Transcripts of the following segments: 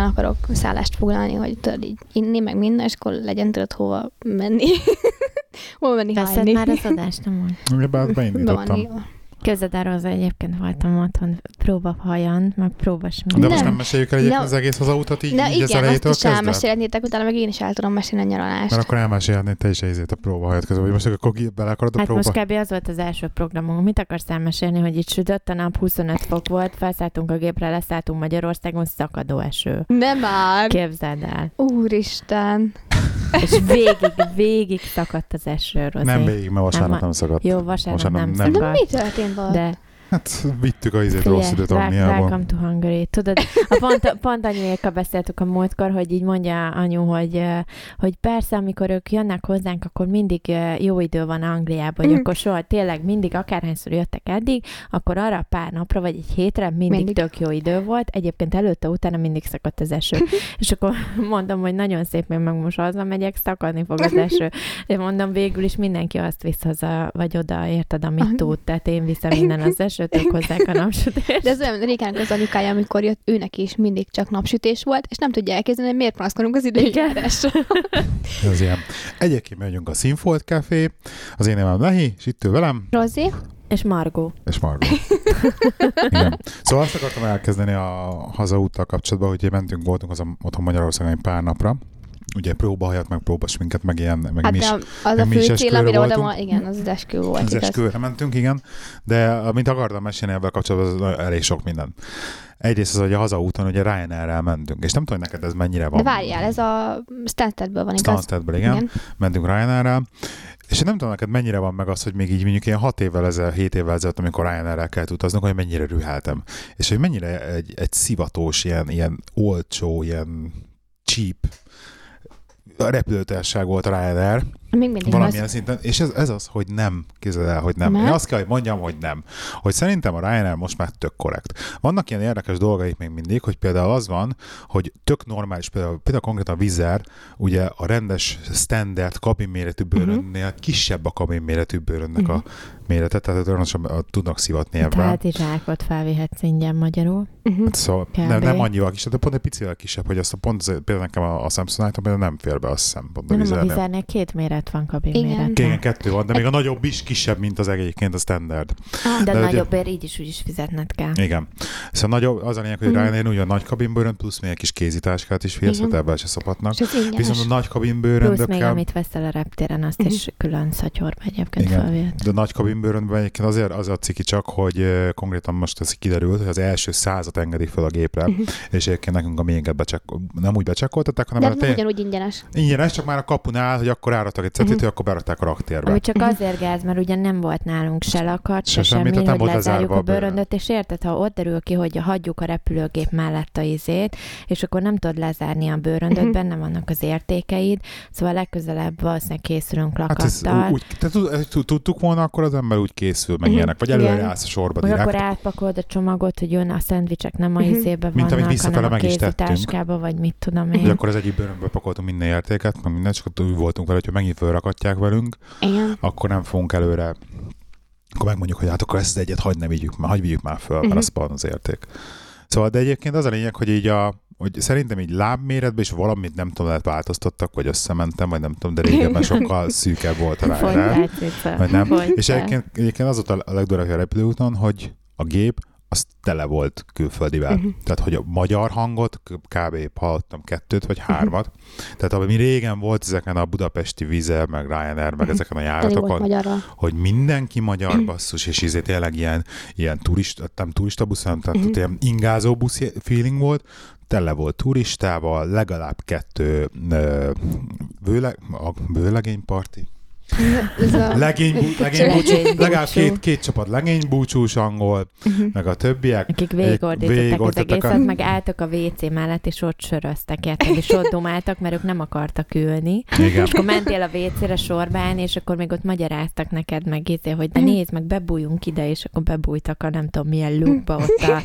Mindenféleképpen akarok szállást foglalni, hogy tudod így inni, meg minden, és akkor legyen tudod hova menni. hova menni Veszed hányni. már az adást, nem mondj. Ebben Be van beindítottam. Képzeld el, Róza, egyébként voltam otthon próbahajan, meg próbas De most Nem. meséljük el egyébként Nem. az egész hazautat így, Na így az igen, azt elejétől is kezdve? elmesélhetnétek, utána meg én is el tudom mesélni a nyaralást. Mert akkor elmesélhetnéd te is ezért a próbahajat közben, hogy most akkor bele akarod a Hát próba? most kb. az volt az első programunk. Mit akarsz elmesélni, hogy itt sütött a nap, 25 fok volt, felszálltunk a gépre, leszálltunk Magyarországon, szakadó eső. Nem már! Képzeld el. Úristen! És végig, végig szakadt az eső, Rozi. Nem végig, mert vasárnap Nem, nem szakadt. Jó, vasárnap Vasárnap nem, nem. De szakadt. mi történt volt? De Hát vittük a izét rossz időt Angliából. Welcome to Hungary. Tudod, a pont, pont anyuékkal beszéltük a múltkor, hogy így mondja anyu, hogy, hogy persze, amikor ők jönnek hozzánk, akkor mindig jó idő van Angliában, hogy Mhm. akkor soha tényleg mindig, akárhányszor jöttek eddig, akkor arra a pár napra, vagy egy hétre mindig, Mindig. tök jó idő volt. Egyébként előtte, utána mindig szakadt az eső. És akkor mondom, hogy nagyon szép, még meg most hazamegyek, szakadni fog az eső. Én mondom, végül is mindenki azt visz haza, vagy oda, érted, amit tud. Tehát én viszem innen az esőt, ők hozzák a napsütést. De ez olyan, Rikának az anyukája, amikor jött, őnek is mindig csak napsütés volt, és nem tudja elképzelni, hogy miért panaszkodunk az időjárásra. Ez ilyen. Egyébként megyünk a Sinfold Café, az én nevem Lehi, és itt ül velem, Rozi, És Margó. és Margot. Igen. Szóval azt akartam elkezdeni a hazaúttal kapcsolatban, hogy mentünk, voltunk az a, otthon Magyarországon egy pár napra, ugye próbahajat, meg próbasminket, meg ilyen, meg hát mi is. az meg a mi fő cél, amire oda van, igen, az esküvő volt. Az esküvőre mentünk, igen, de amit akartam mesélni ebben kapcsolatban, az elég sok minden. Egyrészt az, hogy a hazaúton ugye Ryanair-rel mentünk, és nem tudom, hogy neked ez mennyire van. De várjál, ez a Stanstedből van, igaz? Stanstedből, igen. igen. mentünk Ryanair-rel, és nem tudom neked mennyire van meg az, hogy még így mondjuk ilyen 6 évvel ezelőtt, 7 évvel ezelőtt, amikor Ryanair-rel kellett utaznunk, hogy mennyire rüheltem. És hogy mennyire egy, egy szivatós, ilyen, ilyen olcsó, ilyen cheap repülőtárság volt a Ryanair, Még mindig valamilyen az. szinten, és ez, ez az, hogy nem, képzeld el, hogy nem. Nem? Én azt kell, hogy mondjam, hogy nem. Hogy szerintem a Ryanair most már tök korrekt. Vannak ilyen érdekes dolgaik még mindig, hogy például az van, hogy tök normális, például, például konkrétan a Vizer, ugye a rendes standard kabinméretű bőrönnél uh-huh. kisebb a kabinméretű bőrönnek uh-huh. a mérete, tehát olyan tudnak szivatni ebben. Tehát is zsákot felvihetsz ingyen magyarul. Uh-huh. Hát szóval Kb. nem, nem annyival kisebb, de pont egy picivel kisebb, hogy azt a pont, például nekem a, a Samsung például nem fér be, azt hiszem, pont a Nem, a vizernél két méret van kabin Igen. Igen, kettő van, de még a nagyobb is kisebb, mint az egyébként a standard. De, De ugye- nagyobbért így is úgy is fizetned kell. Igen. Szóval nagyobb, az a lényeg, hogy Mhm. Ryanair úgy a nagy kabinbőrön, plusz még egy kis kézitáskát is Igen. hogy ebben se szopatnak. Viszont a nagy Plusz még amit veszel a reptéren, azt Mhm. is külön szatyorba egyébként Igen. felvihet. de a nagy kabinbőröndben egyébként azért az a ciki csak, hogy konkrétan most ez kiderült, hogy az első százat engedik fel a gépre, Mhm. és egyébként nekünk a miénket becsek, nem úgy becsekkoltatták, hanem De nem tény- ugyanúgy ingyenes. ingyenes, csak már a kapunál, hogy akkor áradtak egy cetit, Mhm. hogy akkor berakták a raktérbe. Ami csak Mhm. azért gáz, mert ugye nem volt nálunk se lakat, Se se, semmi, semmi, hogy lezárjuk a a bőr. bőröndöt, és érted, ha ott derül ki, hogy hagyjuk a repülőgép mellett a izét, és akkor nem tudod lezárni a bőröndöt, Mhm. benne vannak az értékeid, szóval legközelebb valószínűleg készülünk Hát ez lakattal. úgy, tudtuk volna, akkor az ember úgy készül, meg ilyenek, vagy előre állsz a sorba direkt. akkor átpakolod a csomagot, hogy jön a szendvicsek, nem a izébe Mint amit vannak, hanem a meg is tettünk. kézitáskába, vagy mit tudom Hogy én. akkor az egyik bőrönkbe pakoltunk minden értéket, meg minden, csak úgy voltunk vele, hogyha megint felrakatják velünk, Igen. akkor nem fogunk előre akkor megmondjuk, hogy hát akkor ezt az egyet hagyd ne vigyük már, hagyd vigyük már föl, mert Mhm. az van az érték. Szóval, de egyébként az a lényeg, hogy így a, hogy szerintem így lábméretben is valamit nem tudom, lehet változtattak, vagy összementem, vagy nem tudom, de régebben sokkal szűkebb volt a. Folytál, cica. Vagy nem. Folytál. És egyébként, egyébként az volt a legdurvább a repülőúton, hogy a gép az tele volt külföldivel. Mhm. Tehát, hogy a magyar hangot kb. hallottam kettőt vagy Mhm. hármat. Tehát, ami régen volt ezeken a budapesti vize, meg Ryanair, meg Mhm. ezeken a járatokon, hogy mindenki magyar basszus, és izé tényleg ilyen, ilyen turista, nem turista busz, hanem tehát Mhm. ilyen ingázó busz feeling volt, tele volt turistával, legalább kettő ö, vőle, a vőlegényparti, Ez a... legény, legénybúcsú, Legénybúcsú. legalább két, két csapat legénybúcsús angol, Mhm. meg a többiek. Akik végigordították az végigordították a- egészet, meg álltak a WC mellett, és ott söröztek, érted? És ott domáltak, mert ők nem akartak ülni. Igen. És akkor mentél a WC-re sorba állni, és akkor még ott magyaráztak neked meg, izé, hogy de Mhm. nézd meg, bebújjunk ide, és akkor bebújtak a nem tudom milyen lukba ott, a,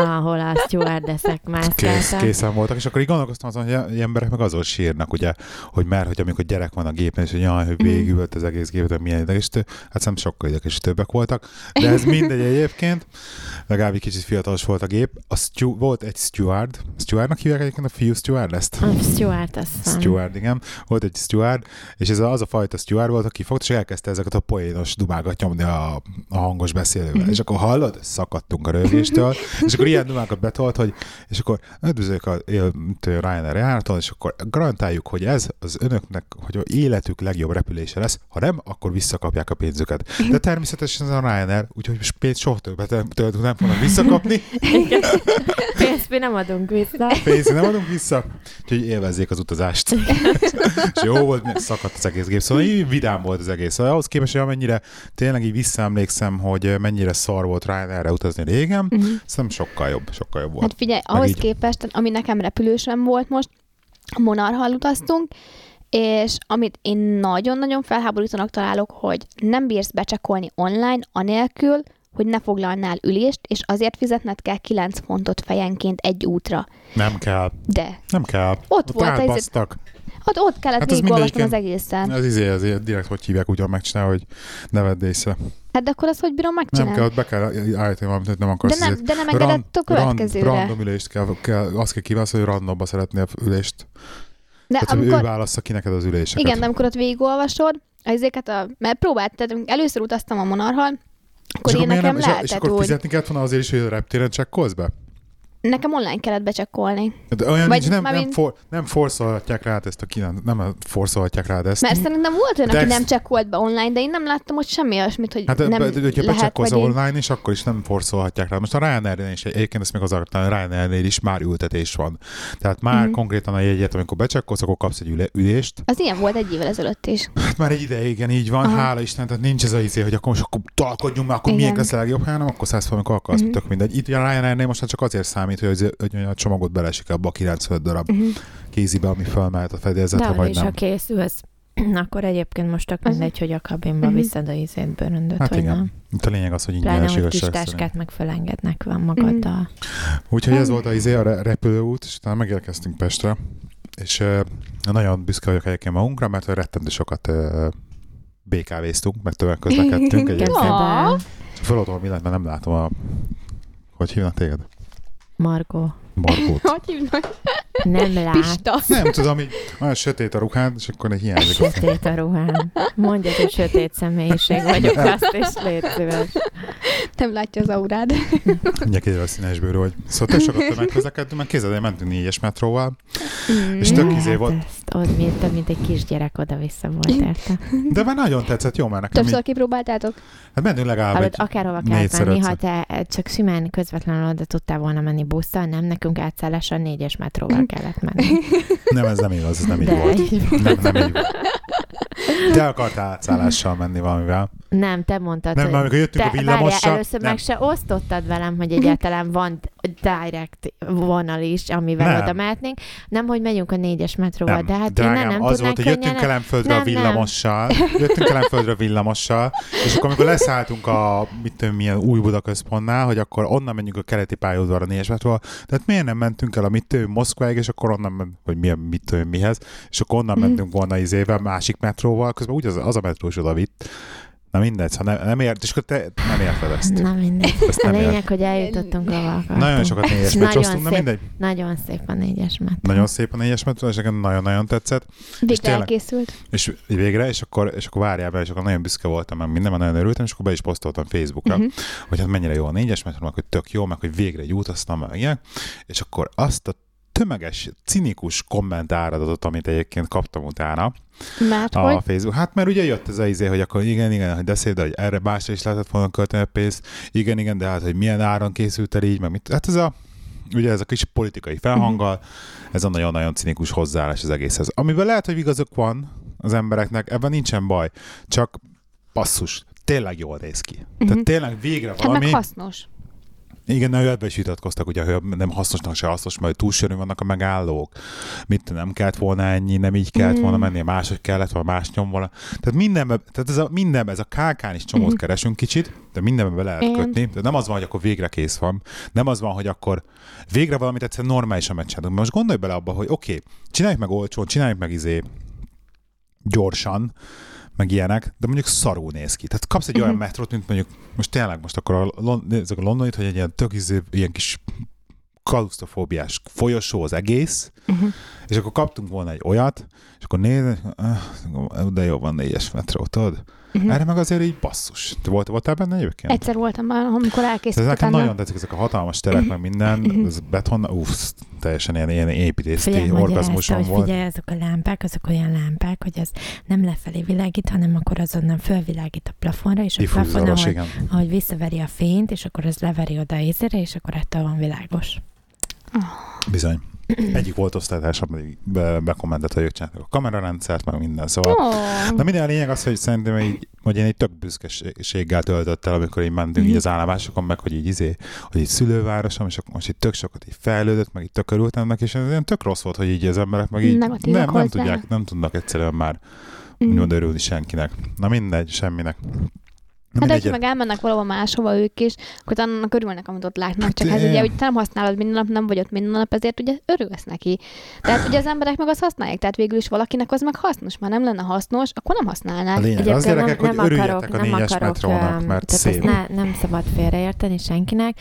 ahol a stewardessek Kész, mászkáltak. készen voltak, és akkor így gondolkoztam azon, hogy ilyen emberek meg azon sírnak, ugye, hogy mert, hogy amikor gyerek van a gépen, és hogy jaj, hogy végül repült az egész gép, de milyen idegesítő. Hát nem sokkal idegesítőbbek voltak, de ez mindegy egyébként. Legalább egy kicsit fiatalos volt a gép. A stu- volt egy steward, stewardnak hívják egyébként a fiú steward ezt? A Stuart, azt. Steward, igen. Volt egy steward, és ez az a fajta steward volt, aki fogta, és elkezdte ezeket a poénos dumákat nyomni a, a hangos beszélővel. És akkor hallod, szakadtunk a rögéstől, és akkor ilyen dumákat betolt, hogy és akkor üdvözlök a, a Ryanair járaton, és akkor garantáljuk, hogy ez az önöknek, hogy a életük legjobb repülése lesz, ha nem, akkor visszakapják a pénzüket. De természetesen ez a Ryanair, úgyhogy pénzt soha többet tőlük nem fognak visszakapni, Igen. Pénzt mi nem adunk vissza. pénzt nem adunk vissza, úgyhogy élvezzék az utazást. és jó volt, szakadt az egész gép, szóval így vidám volt az egész. Szóval ahhoz képest, hogy amennyire tényleg így visszaemlékszem, hogy mennyire szar volt Ryanairre utazni régen, Uh-huh. szerintem sokkal jobb, sokkal jobb volt. Hát figyelj, ahhoz így. képest, ami nekem repülősem volt most, Monarchal utaztunk, és amit én nagyon-nagyon felháborítónak találok, hogy nem bírsz becsekolni online, anélkül, hogy ne foglalnál ülést, és azért fizetned kell 9 fontot fejenként egy útra. Nem kell. De Nem kell. Ott volt ez- átbasztak. ott, ott kellett Hát hát az végigolvasnom az egészen. Ez izé, ilyen direkt hogy hívják, úgy van megcsinálni, hogy ne vedd észre. Hát de akkor azt hogy bírom Nem megcsinálni? kell, ott be kell állítani valamit, hogy nem de, akarsz. nem, izét. de nem engedett a következőre. Rand, random ülést kell, kell, azt kell kiválasztani, hogy randomba szeretnél ülést. De Tehát, hogy ő amikor, válassza ki neked az üléseket. igen, de amikor ott végigolvasod, ezeket a, mert próbált, tehát először utaztam a Monarchal, akkor és én akkor, nekem nem, és, és lehetett akkor úgy, fizetni kellett volna azért is, hogy a reptéren csekkolsz be? Nekem online kellett becsekkolni. De olyan Vagy nincs, nem, nem, mármint- for, nem forszolhatják rád ezt a kínánt, nem forszolhatják rád ezt. Mert szerintem volt olyan, aki nem csekkolt be online, de én nem láttam ott semmi olyasmit, hogy Hát nem de, de, hogyha lehet, vagy online is, akkor is nem forszolhatják rá. Most a Ryanair-nél is, egyébként ezt még az a Ryanair-nél is már ültetés van. Tehát már Mhm. konkrétan a jegyet, amikor becsekkolsz, akkor kapsz egy üle, ülést. Az ilyen volt egy évvel ezelőtt is. Hát már egy ideig, igen, így van, Aha. hála Isten, tehát nincs ez a izé, hogy akkor most akkor talkodjunk már, akkor Igen. milyen lesz a legjobb, hanem akkor szállsz valamikor akarsz, Mhm. tök mindegy. Itt a Ryanair-nél most már csak azért számít, hogy, az, hogy a csomagot belesik abba a 95 darab Uh-huh. kézibe, ami fölmehet a De fedélzetre, arra vagy nem. ha készülsz, akkor egyébként most tök Az- mindegy, hogy a kabinba Mhm. viszed a izét, bőröndöt, Hát vagy igen. nem. Itt a lényeg az, hogy Pláne, ingyenes hogy kis igazság szerint. táskát meg fölengednek van magaddal. Úgyhogy ez volt az izé, a re- repülőút, és utána megérkeztünk Pestre, és uh, nagyon büszke vagyok egyébként magunkra, mert rettentő sokat uh, BKV-ztunk, meg tömegközlekedtünk. Egyébként föladom a mindent, mert nem látom a... Hogy hívnak téged? Margó. Margót. Hogy hívnak? Nem lát. Pista. Nem tudom, így olyan sötét a ruhád, és akkor egy hiányzik. a- Sötét a ruhám. Mondja, hogy sötét személyiség vagyok, azt is légy szíves. Nem látja az aurád. Mindjárt kiderül a színesbőrű, hogy... Szóval tök sokat tömegközlekedtünk, mert kézzel, hogy mentünk négyes metróval, Mm. És tök Hát izé volt. Ezt, ott mi, több mint egy kisgyerek oda-vissza volt érte. de már nagyon tetszett, jó, mert nekem Többször kipróbáltátok? hát mentünk legalább Hallod, egy, akárhova kellett négyszer, menni, ha te csak simán közvetlenül oda tudtál volna menni busszal, nem nekünk átszállással négyes metróval kellett menni. nem, ez nem igaz, ez nem így De volt. így- Nem, nem így volt. Te akartál átszállással menni valamivel. Nem, te mondtad, Nem, hogy amikor jöttünk te, a várjál, villamossal... először nem, meg se osztottad velem, hogy egyáltalán van direct vonal is, amivel Nem. oda mehetnénk. Nem, hogy megyünk a négyes metróval, nem, de hát drágám, innen nem az volt, hogy jöttünk. Kelemföldre a villamossal, jöttünk Kelemföldre a villamossal, és akkor amikor leszálltunk a mit tudom, milyen új Buda központnál, hogy akkor onnan menjünk a keleti pályaudvarra négyes metróval, tehát miért nem mentünk el a mit Moszkváig, és akkor onnan ment, vagy milyen mit mihez, és akkor onnan Mhm. mentünk volna izével, másik metróval, közben úgy az, az a metró is oda vitt. Na mindegy, ha nem, nem ért, és akkor te nem érted ezt. Na mindegy. Ezt A nem lényeg, ért. hogy eljutottunk ahova akartunk. Nagyon sokat négyes Nagyon metróztunk, na mindegy. Nagyon szép a négyes metró. Nagyon szép a négyes metró, és nekem nagyon-nagyon tetszett. Végre tényleg- elkészült. És végre, és akkor, és akkor várjál be, és akkor nagyon büszke voltam, meg minden, mert nagyon örültem, és akkor be is posztoltam Facebookra, uh-huh. hogy hát mennyire jó a négyes metró, meg hogy tök jó, meg hogy végre egy út, aztán meg ilyen. És akkor azt a tömeges, cinikus kommentáradatot, amit egyébként kaptam utána Mert a hogy? Facebook. Hát mert ugye jött ez a izé, hogy akkor igen, igen, hogy beszél, de hogy erre másra is lehetett volna költeni a pénzt. Igen, igen, de hát, hogy milyen áron készült el így, meg mit. Hát ez a, ugye ez a kis politikai felhanggal, ez a nagyon-nagyon cinikus hozzáállás az egészhez. Amiben lehet, hogy igazuk van az embereknek, ebben nincsen baj. Csak basszus, tényleg jól néz ki. Tehát Mhm. tényleg végre Hát valami. meg hasznos. Igen, na, ebben is vitatkoztak, ugye, hogy nem hasznosnak se hasznos, mert túl sűrűn vannak a megállók. Mit nem kellett volna ennyi, nem így kellett Mm. volna menni, máshogy kellett volna, más nyom volna. Tehát mindenben, tehát ez a, mindenben, ez a KK-n is csomót Mhm. keresünk kicsit, de mindenben be lehet kötni. De nem az van, hogy akkor végre kész van. Nem az van, hogy akkor végre valamit egyszer normálisan megcsinálunk. Most gondolj bele abba, hogy oké, okay, csináljuk meg olcsón, csináljuk meg izé gyorsan, meg ilyenek, de mondjuk szarú néz ki. Tehát kapsz egy olyan Mhm. metrót, mint mondjuk, most tényleg most akkor a, Lon- a londonit, hogy egy ilyen tök izé, ilyen kis kalusztrofóbiás folyosó az egész, Uh-huh. és akkor kaptunk volna egy olyat, és akkor néz, ah, de jó van négyes metró, tudod? Uh-huh. Erre meg azért így basszus. Te volt, voltál benne egyébként? Egyszer voltam már, amikor Ez elkészült nekem utána. nagyon tetszik, ezek a hatalmas terek, meg minden, Mhm. ez beton, uff, teljesen ilyen, ilyen magyarázta, orgazmusom hogy volt. figyelj, azok a lámpák, azok olyan lámpák, hogy az nem lefelé világít, hanem akkor azonnal fölvilágít a plafonra, és a plafon, ahogy, igen. ahogy visszaveri a fényt, és akkor az leveri oda ízére, és akkor ettől van világos. Bizony. Egyik volt osztálytársam pedig be, bekommentett, hogy ők csináltak a kamerarendszert, meg minden, szóval Oh. Na minden a lényeg az, hogy szerintem így, hogy én egy tök büszkeséggel töltött el, amikor így mentünk Mhm. így az állomásokon, meg hogy így izé, hogy így szülővárosom, és akkor most így tök sokat így fejlődött, meg így tök örültem neki, és ez ilyen tök rossz volt, hogy így az emberek meg így nem, nem hozzá. tudják, nem tudnak egyszerűen már Mm. örülni senkinek. Na mindegy, semminek. Na Hát de mindegy, hogyha meg elmennek valahova máshova ők is, akkor annak örülnek, amit ott látnak. Csak Hát, hát eh. ugye, hogy te nem használod minden nap, nem vagy ott minden nap, ezért ugye örülsz neki. Tehát ugye az emberek meg azt használják, tehát végül is valakinek az meg hasznos. Már nem lenne hasznos, akkor nem a használnák. lényeg az Egyébként gyerekek, hogy örüljetek akarok, a nem négyes akarok, metrónak, mert tehát szép. ne, nem szabad félreérteni senkinek.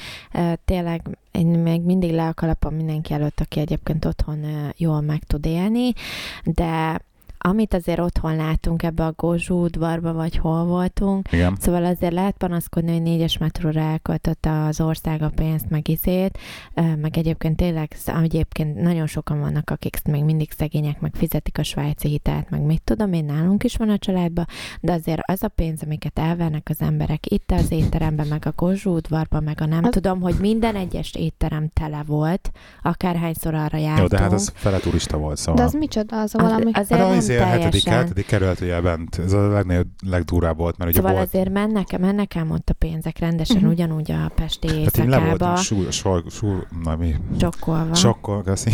Tényleg én még mindig le a kalapom mindenki előtt, aki egyébként otthon jól meg tud élni, de amit azért otthon látunk ebbe a Gózsú udvarba, vagy hol voltunk, Igen. Szóval azért lehet panaszkodni, hogy négyes metróra elköltött az ország a pénzt, meg izét, meg egyébként tényleg, egyébként nagyon sokan vannak, akik még mindig szegények, meg fizetik a svájci hitelt, meg mit tudom én, nálunk is van a családban, de azért az a pénz, amiket elvernek az emberek itt az étteremben, meg a Kozsú udvarban, meg a nem Az- tudom, hogy minden egyes étterem tele volt, akárhányszor arra jártunk. Jó, de hát ez fele turista volt, De szóval. az micsoda, az a Az- valami? azért teljesen. hetedik kerület ugye bent, ez a legnagyobb, legdurább volt, mert ugye Szóval volt azért mennek, mennek ám ott a pénzek rendesen, Mhm. ugyanúgy a pesti Tehát így le voltunk éjszakába, súr, sor, súr, na mi, sokkolva. sokkol, köszi,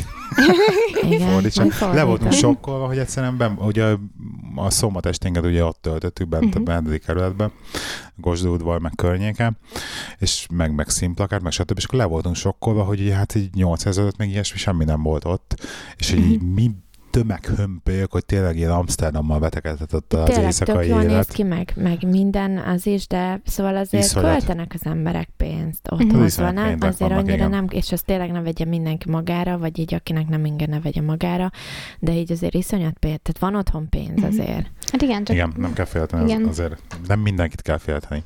Igen, fordítsa. Le voltunk sokkolva, hogy egyszerűen ben, ugye a szombat esténket ugye ott töltöttük bent Mhm. a bentedik kerületben, Gosdó udvar, meg környéken, és meg, meg színplakát, meg stb. És akkor le voltunk sokkolva, hogy ugye, hát így 800 előtt még ilyesmi semmi nem volt ott, és hogy így Mhm. mi tömeghömpölyök, hogy tényleg ilyen Amsterdammal betegedett ott az Tényleg éjszakai tök jól néz élet. ki, meg, meg minden az is, de szóval azért Iszonyat. költenek az emberek pénzt otthon, Az iszonyat nem, péntek azért vannak, annyira igen. nem, és azt tényleg ne vegye mindenki magára, vagy így akinek nem inge ne vegye magára, de így azért iszonyat pénz, tehát van otthon pénz Mhm. azért. Hát igen, csak... Igen, nem kell félteni, az, Igen. azért nem mindenkit kell félteni.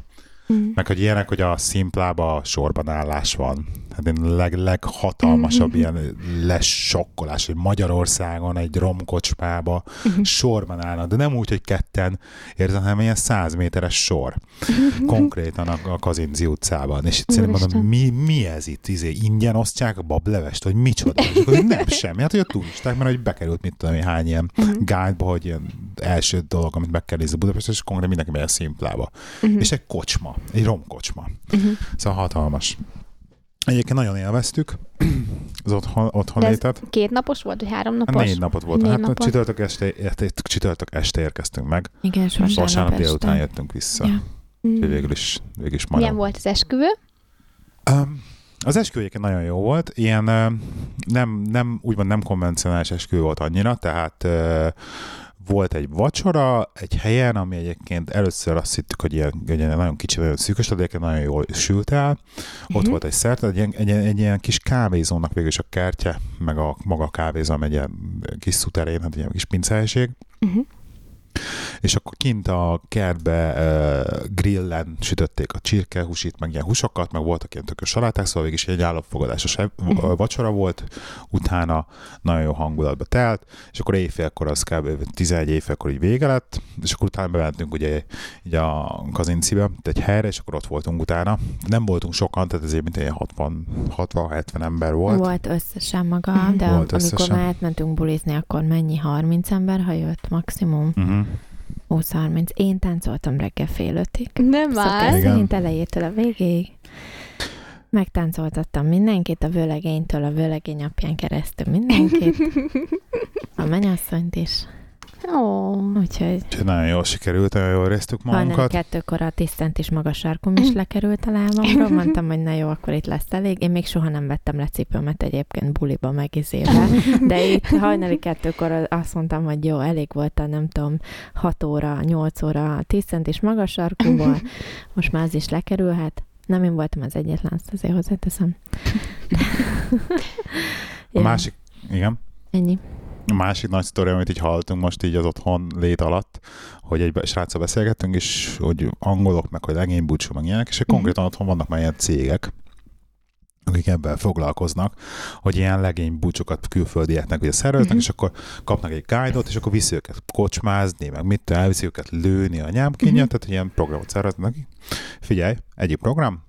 Mm. Meg hogy ilyenek, hogy a szimplába sorban állás van. Hát én leg, leghatalmasabb Mhm. ilyen lesokkolás, hogy Magyarországon egy romkocsmába Mhm. sorban állnak, de nem úgy, hogy ketten, érted, hanem ilyen száz méteres sor. Konkrétan a, a Kazinci utcában. És itt szerintem mondom, mi, mi ez itt? Izé, ingyen osztják a bablevest, vagy micsoda? És akkor nem semmi. Hát, hogy a turisták, mert hogy bekerült, mit tudom hány ilyen Mhm. guide hogy ilyen első dolog, amit meg kell nézni Budapest, és konkrétan mindenki megy a szimplába. Mhm. És egy kocsma, egy romkocsma. Mhm. Szóval hatalmas. Egyébként nagyon élveztük az otthon, otthon De ez létet. Két napos volt, vagy három napos? négy napot volt. Négy Hát napot. csütörtök este, csütörtök este érkeztünk meg. Igen, vasárnap, délután jöttünk vissza. Ja. Mm. Végül is, végül is Milyen majdnem. volt az esküvő? Um, az eskü egyébként nagyon jó volt. Ilyen nem, nem, úgymond nem konvencionális eskü volt annyira, tehát uh, volt egy vacsora egy helyen, ami egyébként először azt hittük, hogy ilyen, hogy ilyen nagyon kicsi, nagyon szűkös, de egyébként nagyon jól sült el. Ott Mhm. volt egy szert, egy, egy, ilyen- egy ilyen kis kávézónak végül is a kertje, meg a maga a kávézó, egy ilyen kis szuterén, hát egy ilyen kis pincehelyiség. Uh-huh. És akkor kint a kertbe uh, grillen sütötték a csirkehúsit, meg ilyen húsokat, meg voltak ilyen tökös saláták, szóval végig is egy állapfogadásos Mhm. vacsora volt, utána nagyon jó hangulatba telt, és akkor éjfélkor az kb. 11 éjfélkor így vége lett, és akkor utána bementünk ugye így a Kazincibe, egy helyre, és akkor ott voltunk utána. Nem voltunk sokan, tehát ezért mint egy 60 60-70 ember volt. Volt. összesen maga, Mhm. de Volt amikor összesen. már átmentünk bulizni, akkor mennyi? 30 ember, ha jött maximum? Uh-huh. 20-30. Én táncoltam reggel fél ötig. Nem már. Szerint elejétől a végéig. Megtáncoltattam mindenkit, a vőlegénytől a vőlegény apján keresztül mindenkit. A mennyasszonyt is. Ó, Úgyhogy Úgyhogy nagyon jól sikerült, nagyon jól résztük hajnali magunkat. kettőkor a tisztent és magas sarkom is lekerült a lábamról. Mondtam, hogy na jó, akkor itt lesz elég. Én még soha nem vettem le cipőmet egyébként buliba meg izébe. De itt hajnali kettőkor azt mondtam, hogy jó, elég volt a nem tudom, 6 óra, 8 óra tisztent és magas sarkúból. Most már az is lekerülhet. Nem én voltam az egyetlen, azt azért hozzáteszem. A másik, igen. Ennyi. A másik nagy sztori, amit így hallottunk most így az otthon lét alatt, hogy egy sráccal beszélgettünk, és hogy angolok, meg hogy legénybúcsú, meg ilyenek, és hogy konkrétan otthon vannak már ilyen cégek, akik ebben foglalkoznak, hogy ilyen legénybúcsokat külföldieknek ugye szerveznek, Mhm. és akkor kapnak egy guide-ot, és akkor viszi őket kocsmázni, meg mit elviszi őket lőni a nyámkényet, Mhm. tehát ilyen programot szerveznek. Figyelj, egyik program,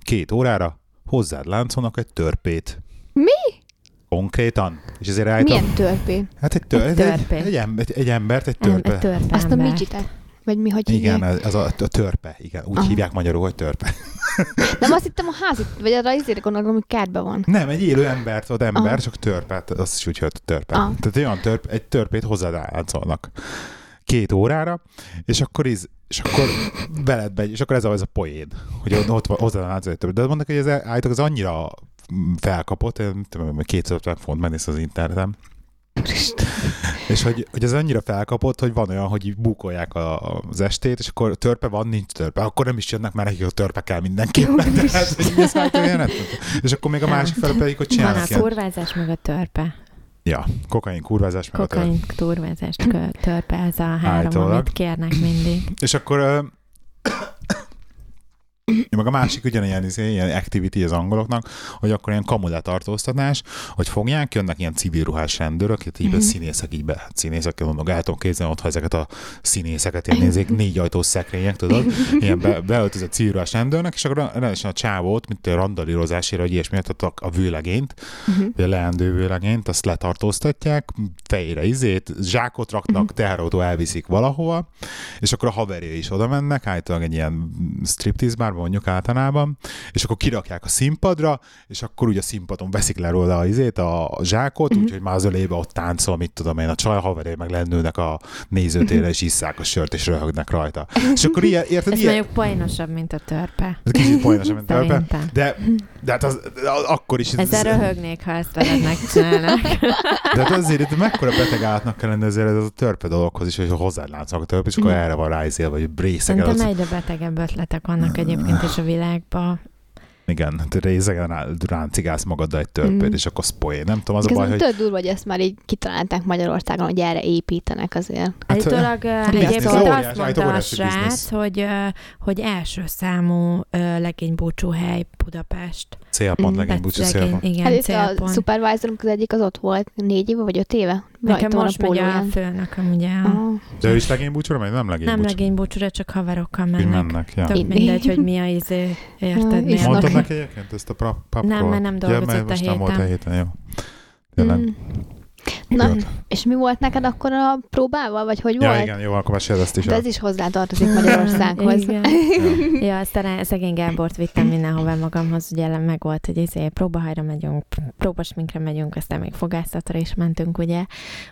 két órára hozzád láncolnak egy törpét. Mi? Konkrétan. És ezért állítom, milyen törpé? Hát egy, tör, Egy törpe. egy, em- egy, egy embert, egy törpe. egy törpe Azt a midgetet? Vagy mi, hogy igen, hívják? ez az a, a törpe, igen. Úgy Aha. hívják magyarul, hogy törpe. Nem azt hittem a házi, vagy arra izére gondolom, hogy kertben van. Nem, egy élő embert, ott ember, Aha. csak törpe, hát azt is úgy hívott, törpe. Aha. Tehát egy olyan törp, egy törpét hozzád álcolnak két órára, és akkor iz, és akkor veled megy, és akkor ez a, ez a poén, hogy ott, ott egy törpe. De mondok, hogy ez állítok, az annyira felkapott, én nem tudom, 250 font megnéz az interneten, És hogy, hogy ez annyira felkapott, hogy van olyan, hogy így búkolják a, az estét, és akkor törpe van, nincs törpe. Akkor nem is jönnek, mert nekik a törpe kell mindenképpen. Tehát, hogy nem tudom. És akkor még a másik fel pedig, hogy Van csinálnak a ilyen... kurvázás, meg a törpe. Ja, kokain, kurvázás, meg a törpe. Kokain, törpe, ez a három, Állítólag. amit kérnek mindig. És akkor meg a másik ugyanilyen izé, ilyen activity az angoloknak, hogy akkor ilyen kamuletartóztatás, hogy fogják, jönnek ilyen civil ruhás rendőrök, itt így Mhm. mm színészek így be, hát színészek, mondok, el tudom képzelni otthon ezeket a színészeket, ilyen nézzék, négy ajtós szekrények, tudod, ilyen be, beöltözött civil ruhás rendőrnek, és akkor rendesen a csávót, mint a randalírozásért, vagy ilyesmi, tehát a, a vőlegényt, Mhm. vagy a leendő vőlegényt, azt letartóztatják, fejre izét, zsákot raknak, teherautó elviszik valahova, és akkor a haverja is oda mennek, állítólag egy ilyen striptease bárban mondjuk általában, és akkor kirakják a színpadra, és akkor ugye a színpadon veszik le róla a izét, a, a zsákot, Mhm. úgyhogy már az ölébe ott táncol, mit tudom én, a csaj haverja meg lennőnek a nézőtérre, és isszák a sört, és röhögnek rajta. És akkor ilyen, érted, Ez ilyen, mondjuk poénosabb, mint a törpe. ez kicsit poénosabb, mint törpe, Szerintem. de, de hát az, akkor is... Ezzel röhögnék, ha ezt veled megcsinálnak. De hát azért itt mekkora beteg állatnak kell lenni ezért ez a törpe dologhoz is, hogy hozzád látszanak a törpe, és akkor erre van ráizél, vagy részegen. Szerintem egyre betegebb ötletek vannak egyébként is a világban. igen, hát részegen rá- ráncigálsz magaddal egy törpét, Mm. és akkor szpoé. Nem tudom, az a baj, Igazán hogy tök durva, hogy ezt már így kitalálták Magyarországon, hogy erre építenek azért. Hát, Állítólag biznisz, egyébként azt mondta a srác, hogy, hogy első számú ö, legénybúcsú hely Budapest. célpont, Mm, legény búcsú Legény- célpont. Igen, Hát itt a célpont. supervisorunk az egyik az ott volt négy éve, vagy öt éve? Nekem most megy a pólóján. főnököm, ugye. a- Aha. De ő is legény búcsúra megy? Nem legény Nem búcsú. legénybúcsúra, csak haverokkal mennek. mennek, ja. Tök mindegy, hogy mi a izé, érted? Ja, mi isznak. a- Mondtad neki egyébként ezt a papról? Nem, mert nem ja, dolgozott mert a most nem volt a héten. héten, jó. Tényleg. Mm. Na, Jó. és mi volt neked akkor a próbával, vagy hogy Ja, volt? igen, jó, akkor meséld ezt is. De el. ez is hozzátartozik Magyarországhoz. Igen. Ja, aztán szegény Gábort vittem mindenhova magamhoz, ugye meg volt, hogy izé, próbahajra megyünk, próbasminkre megyünk, aztán még fogászatra is mentünk, ugye.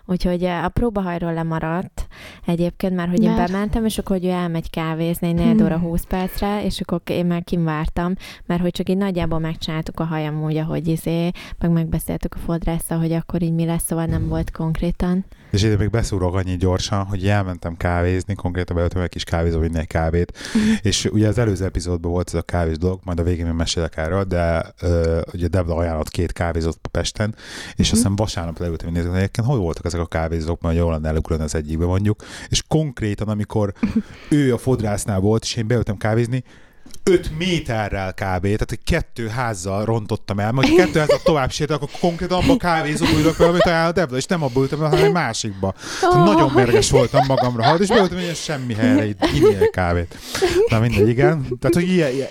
Úgyhogy eh, a próbahajról lemaradt egyébként, már hogy én Mert? bementem, és akkor hogy ő elmegy kávézni egy 4 Hmm. óra 20 percre, és akkor én már kim vártam, mert hogy csak így nagyjából megcsináltuk a hajam úgy, ahogy izé, meg megbeszéltük a fodrásszal, hogy akkor így mi lesz, szóval nem volt konkrétan. És ide még beszúrok annyi gyorsan, hogy elmentem kávézni, konkrétan beültem egy kis kávézó, vinni egy kávét, és ugye az előző epizódban volt ez a kávés dolog, majd a végén még mesélek erről, de ö, ugye Debla ajánlott két kávézót Pesten, és Mhm. aztán vasárnap leültem, hogy nézem, hogy egyébként hol voltak ezek a kávézók, mert jól lenne elugulni az egyikbe mondjuk, és konkrétan, amikor ő a fodrásznál volt, és én beültem kávézni, 5 méterrel kb. Tehát egy kettő házzal rontottam el, majd kettő házzal tovább sétálok, akkor konkrétan abba a kávézóba ülök amit ajánl a Debla, és nem abba ültem, hanem egy másikba. Tehát nagyon mérges voltam magamra, halt, és beültem egy semmi helyre, így kávét. Na mindegy, igen. Tehát, hogy ilyen, ilyen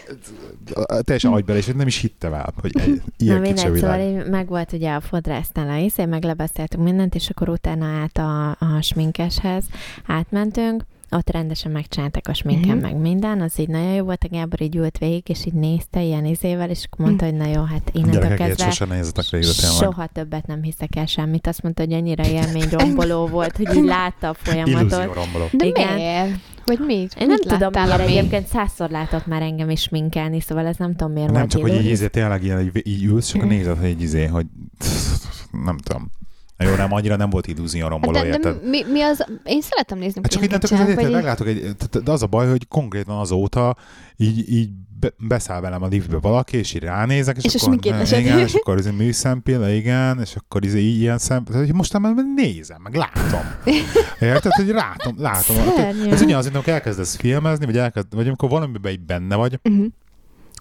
teljesen agybele, és nem is hittem el, hogy egy, ilyen Na mindegy, szóval világ. így meg volt ugye a fodrásznál a izé, meg lebeszéltünk mindent, és akkor utána át a, a sminkeshez átmentünk. Ott rendesen megcsináltak a sminken, Mhm. meg minden, az így nagyon jó volt, a Gábor így ült végig, és így nézte ilyen izével, és akkor mondta, hogy na jó, hát innentől kezdve sose tényleg. soha többet nem hiszek el semmit. Azt mondta, hogy annyira élmény romboló volt, hogy így látta a folyamatot. De Igen. miért? Vagy mit? Én nem mit tudom, miért egyébként százszor látott már engem is minkelni, szóval ez nem tudom, miért Nem csak, hogy így, illúzió. izé, tényleg ilyen, így, így ülsz, csak Mhm. nézed, hogy így izé, hogy nem tudom. Jó, nem, annyira nem volt illúzió romboló, Hát de, mi, mi az? Én szeretem nézni, Hát csak innentől kezdve vagy meglátok egy, de az a baj, hogy konkrétan azóta így, így be, beszáll velem a liftbe valaki, és így ránézek, és, És akkor, sminkét igen, és akkor ez műszempilla, igen, és akkor ez így ilyen szem, hogy most már nézem, meg látom. Érted, hogy látom, látom. Szörnyű. Ez ugyanaz, amikor elkezdesz filmezni, vagy, elkezd, vagy amikor valamiben így benne vagy, Uh-huh.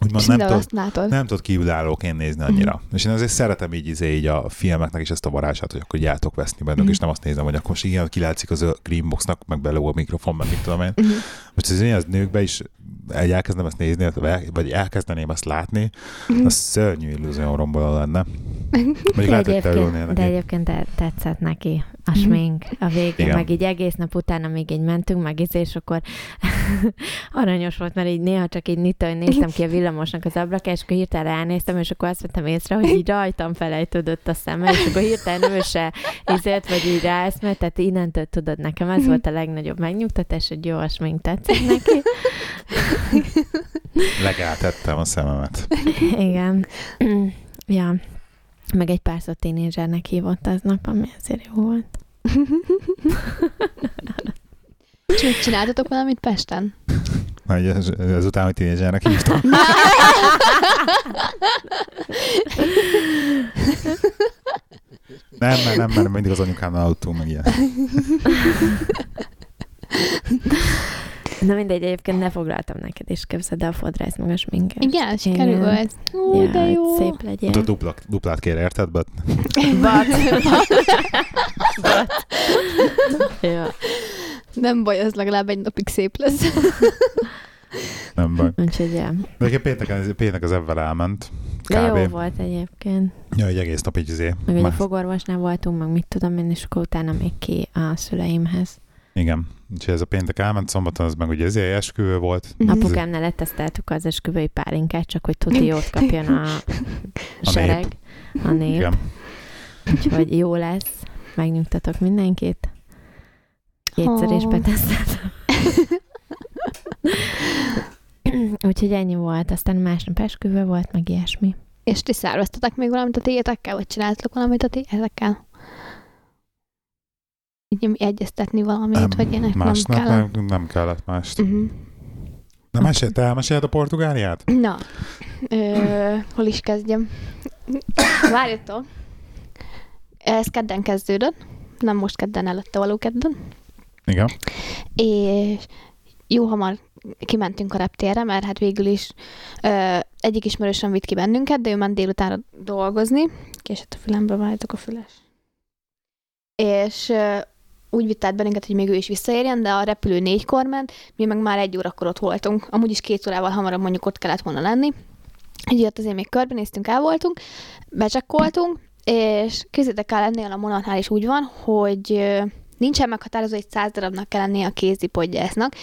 Úgymond nem látod. nem tudod kívülállóként nézni annyira. Mm. És én azért szeretem így, izé, így a filmeknek is ezt a varázsát, hogy akkor tudok veszni bennük, Mhm. és nem azt nézem, hogy akkor most igen, kilátszik az a greenboxnak, meg belőle a mikrofon, meg mit tudom én. Uh-huh. Most ez ilyen, az nőkbe is elkezdem ezt nézni, vagy elkezdeném ezt látni, Mhm. az szörnyű illúzió romboló lenne. De lehet, hogy egyébként, de neki. egyébként te- tetszett neki a Mhm. smink a végén, Igen. meg így egész nap utána még így mentünk, meg izé, és akkor aranyos volt, mert így néha csak így nyitva, hogy néztem ki a villamosnak az ablakát, és akkor hirtelen ránéztem, és akkor azt vettem észre, hogy így rajtam felejtődött a szeme, és akkor hirtelen ő se izért, vagy így ráeszmelt, tehát innentől tudod, nekem ez volt a legnagyobb megnyugtatás, hogy jó, a smink tetszik neki. Legátettem a szememet. Igen. ja. Meg egy pár szó tínézsernek hívott aznap, ami azért jó volt. És mit csináltatok valamit Pesten? Majd ez, ezután, hogy tínézsernek hívtam. Nem, mert nem, mert mindig az anyukámnál aludtunk, meg ilyen. Na mindegy, egyébként ne foglaltam neked is, képzeld el a fodrász meg a sminket. Igen, sikerült. Ó, Ja, de jó. szép legyél. Tudod, duplát, duplát kér, érted? But Bat. Bat. ja. Nem baj, ez legalább egy napig szép lesz. nem baj. Úgyhogy, ja. De egyébként pénteken, péntek az ebben elment. De jó volt egyébként. Ja, egy egész nap így izé. Meg ugye fogorvosnál voltunk, meg mit tudom én, és akkor utána még ki a szüleimhez. Igen. Úgyhogy ez a péntek elment, szombaton az meg ugye ezért esküvő volt. Mhm. Apukámnál leteszteltük az esküvői pálinkát, csak hogy tuti jót kapjon a, A sereg, a nép. Igen. Úgyhogy jó lesz. Megnyugtatok mindenkit. Kétszer is Ó. beteszteltem. Úgyhogy ennyi volt. Aztán másnap esküvő volt, meg ilyesmi. És ti szerveztetek még valamit a tiétekkel, vagy csináltatok valamit a tiétekkel? Így egyeztetni valamit, vagy ilyenek nem Másnap kell. nem, nem kellett mást. Uh-huh. Na, mesél, te elmeséled a Portugáliát? Na, ö, hol is kezdjem? Várjatok. Ez kedden kezdődött, nem most kedden, előtte való kedden, Igen. és jó hamar kimentünk a reptérre, mert hát végül is ö, egyik ismerősöm vitt ki bennünket, de ő ment délutánra dolgozni, késett a fülembe, váltok a füles. És ö, úgy vitt át bennünket, hogy még ő is visszaérjen, de a repülő négykor ment, mi meg már egy órakor ott voltunk. Amúgy is két órával hamarabb mondjuk ott kellett volna lenni. Így ott azért még körbenéztünk, el voltunk, becsekkoltunk, és kézzétek el, ennél a monatnál is úgy van, hogy nincsen meghatározó, hogy száz darabnak kell lennie a kézipodgyásznak,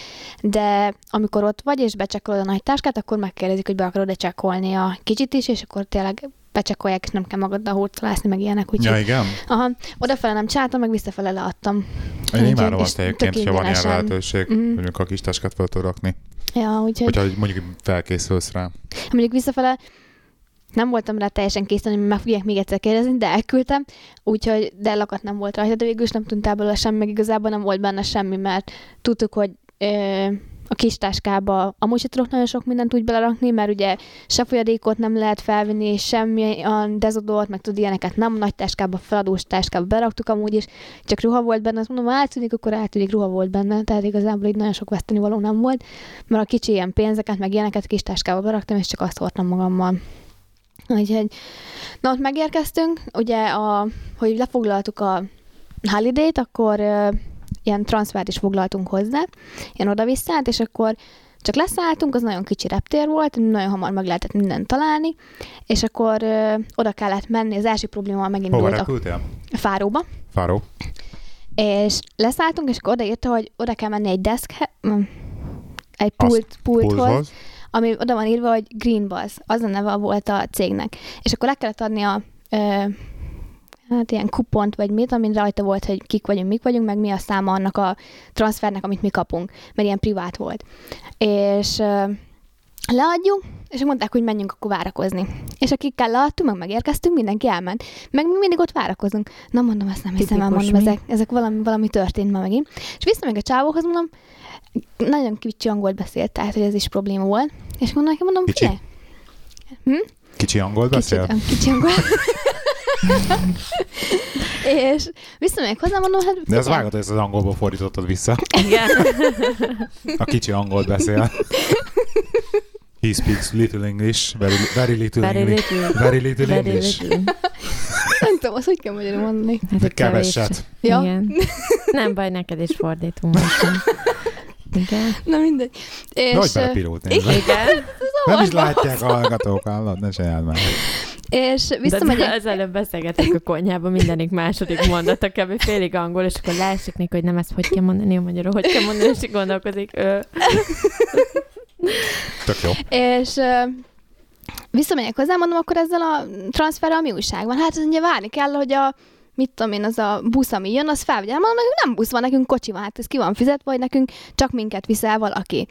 de amikor ott vagy, és becsekkolod a nagy táskát, akkor megkérdezik, hogy be akarod-e csekkolni a kicsit is, és akkor tényleg becsekkolják, és nem kell magaddal hurcolászni, meg ilyenek. Úgyhogy, Ja, igen. aha, odafele nem csináltam, meg visszafele leadtam. Én imádom azt egyébként, hogyha van ilyen lehetőség, hogy mondjuk a kis táskát fel tudod rakni. Ja, úgyhogy Hogyha mondjuk felkészülsz rá. mondjuk visszafele nem voltam rá teljesen készen, hogy meg fogják még egyszer kérdezni, de elküldtem, úgyhogy de lakat nem volt rajta, de végül is nem tűnt el belőle semmi, meg igazából nem volt benne semmi, mert tudtuk, hogy ö, a kis táskába. Amúgy se tudok nagyon sok mindent úgy belerakni, mert ugye se folyadékot nem lehet felvinni, semmi a dezodort, meg tud ilyeneket nem nagy táskába, feladós táskába beraktuk amúgy is, csak ruha volt benne, azt mondom, ha eltűnik, akkor eltűnik, ruha volt benne, tehát igazából így nagyon sok veszteni való nem volt, mert a kicsi ilyen pénzeket, meg ilyeneket kis táskába beraktam, és csak azt hordtam magammal. Úgyhogy, na ott megérkeztünk, ugye, a, hogy lefoglaltuk a holiday-t, akkor ilyen transfert is foglaltunk hozzá, ilyen oda-vissza, és akkor csak leszálltunk, az nagyon kicsi reptér volt, nagyon hamar meg lehetett mindent találni, és akkor ö, oda kellett menni, az első probléma Hova megindult a? Fáróba, Fáró. És leszálltunk, és akkor odaírta, hogy oda kell menni egy desk, egy pult, pulthoz, Pulthoz. ami oda van írva, hogy Green Buzz, az a neve volt a cégnek. És akkor le kellett adni a ö, hát ilyen kupont, vagy mit, amin rajta volt, hogy kik vagyunk, mik vagyunk, meg mi a száma annak a transfernek, amit mi kapunk, mert ilyen privát volt. És ö, leadjuk, és mondták, hogy menjünk akkor várakozni. És akikkel leadtunk, meg megérkeztünk, mindenki elment. Meg mi mindig ott várakozunk. Na mondom, ezt nem hiszem el, mondom, mi. ezek, ezek valami, valami történt ma megint. És visszamegyek a csávóhoz, mondom, nagyon kicsi angolt beszélt, tehát hogy ez is probléma volt. És mondom neki, mondom, Kicsi? figyelj, Kicsi angol beszél? Kicsit, kicsi angol. És visszamegyek hozzá, mondom, hát De ez figyelj, vágod, hogy ezt az angolból fordítottad vissza. Igen. A kicsi angolt beszél. He speaks little English, very, very little Very English. little. Very little Very English. little. nem tudom, azt hogy kell magyarul mondani. Hát, De kevés. keveset. Ja. Igen. Nem baj, neked is fordítunk. Igen. Na mindegy. És, ö, belepirult nézve. Igen. Nem is látják a hallgatók, hallod, ne csináld már. És De visszamegyek, az előbb beszélgettünk a konyhában, mindenik második mondata kb. félig angol, és akkor lássuk neki, hogy nem ezt hogy kell mondani a magyarul, hogy kell mondani, és gondolkozik. Ő. Tök jó. és ö, visszamegyek hozzá, mondom, akkor ezzel a transferrel mi újság van? Hát ugye várni kell, hogy a mit tudom én, az a busz, ami jön, az felvigye. Mondom, nekünk nem busz van, nekünk kocsi van, hát ez ki van fizetve, vagy nekünk csak minket viszel valaki.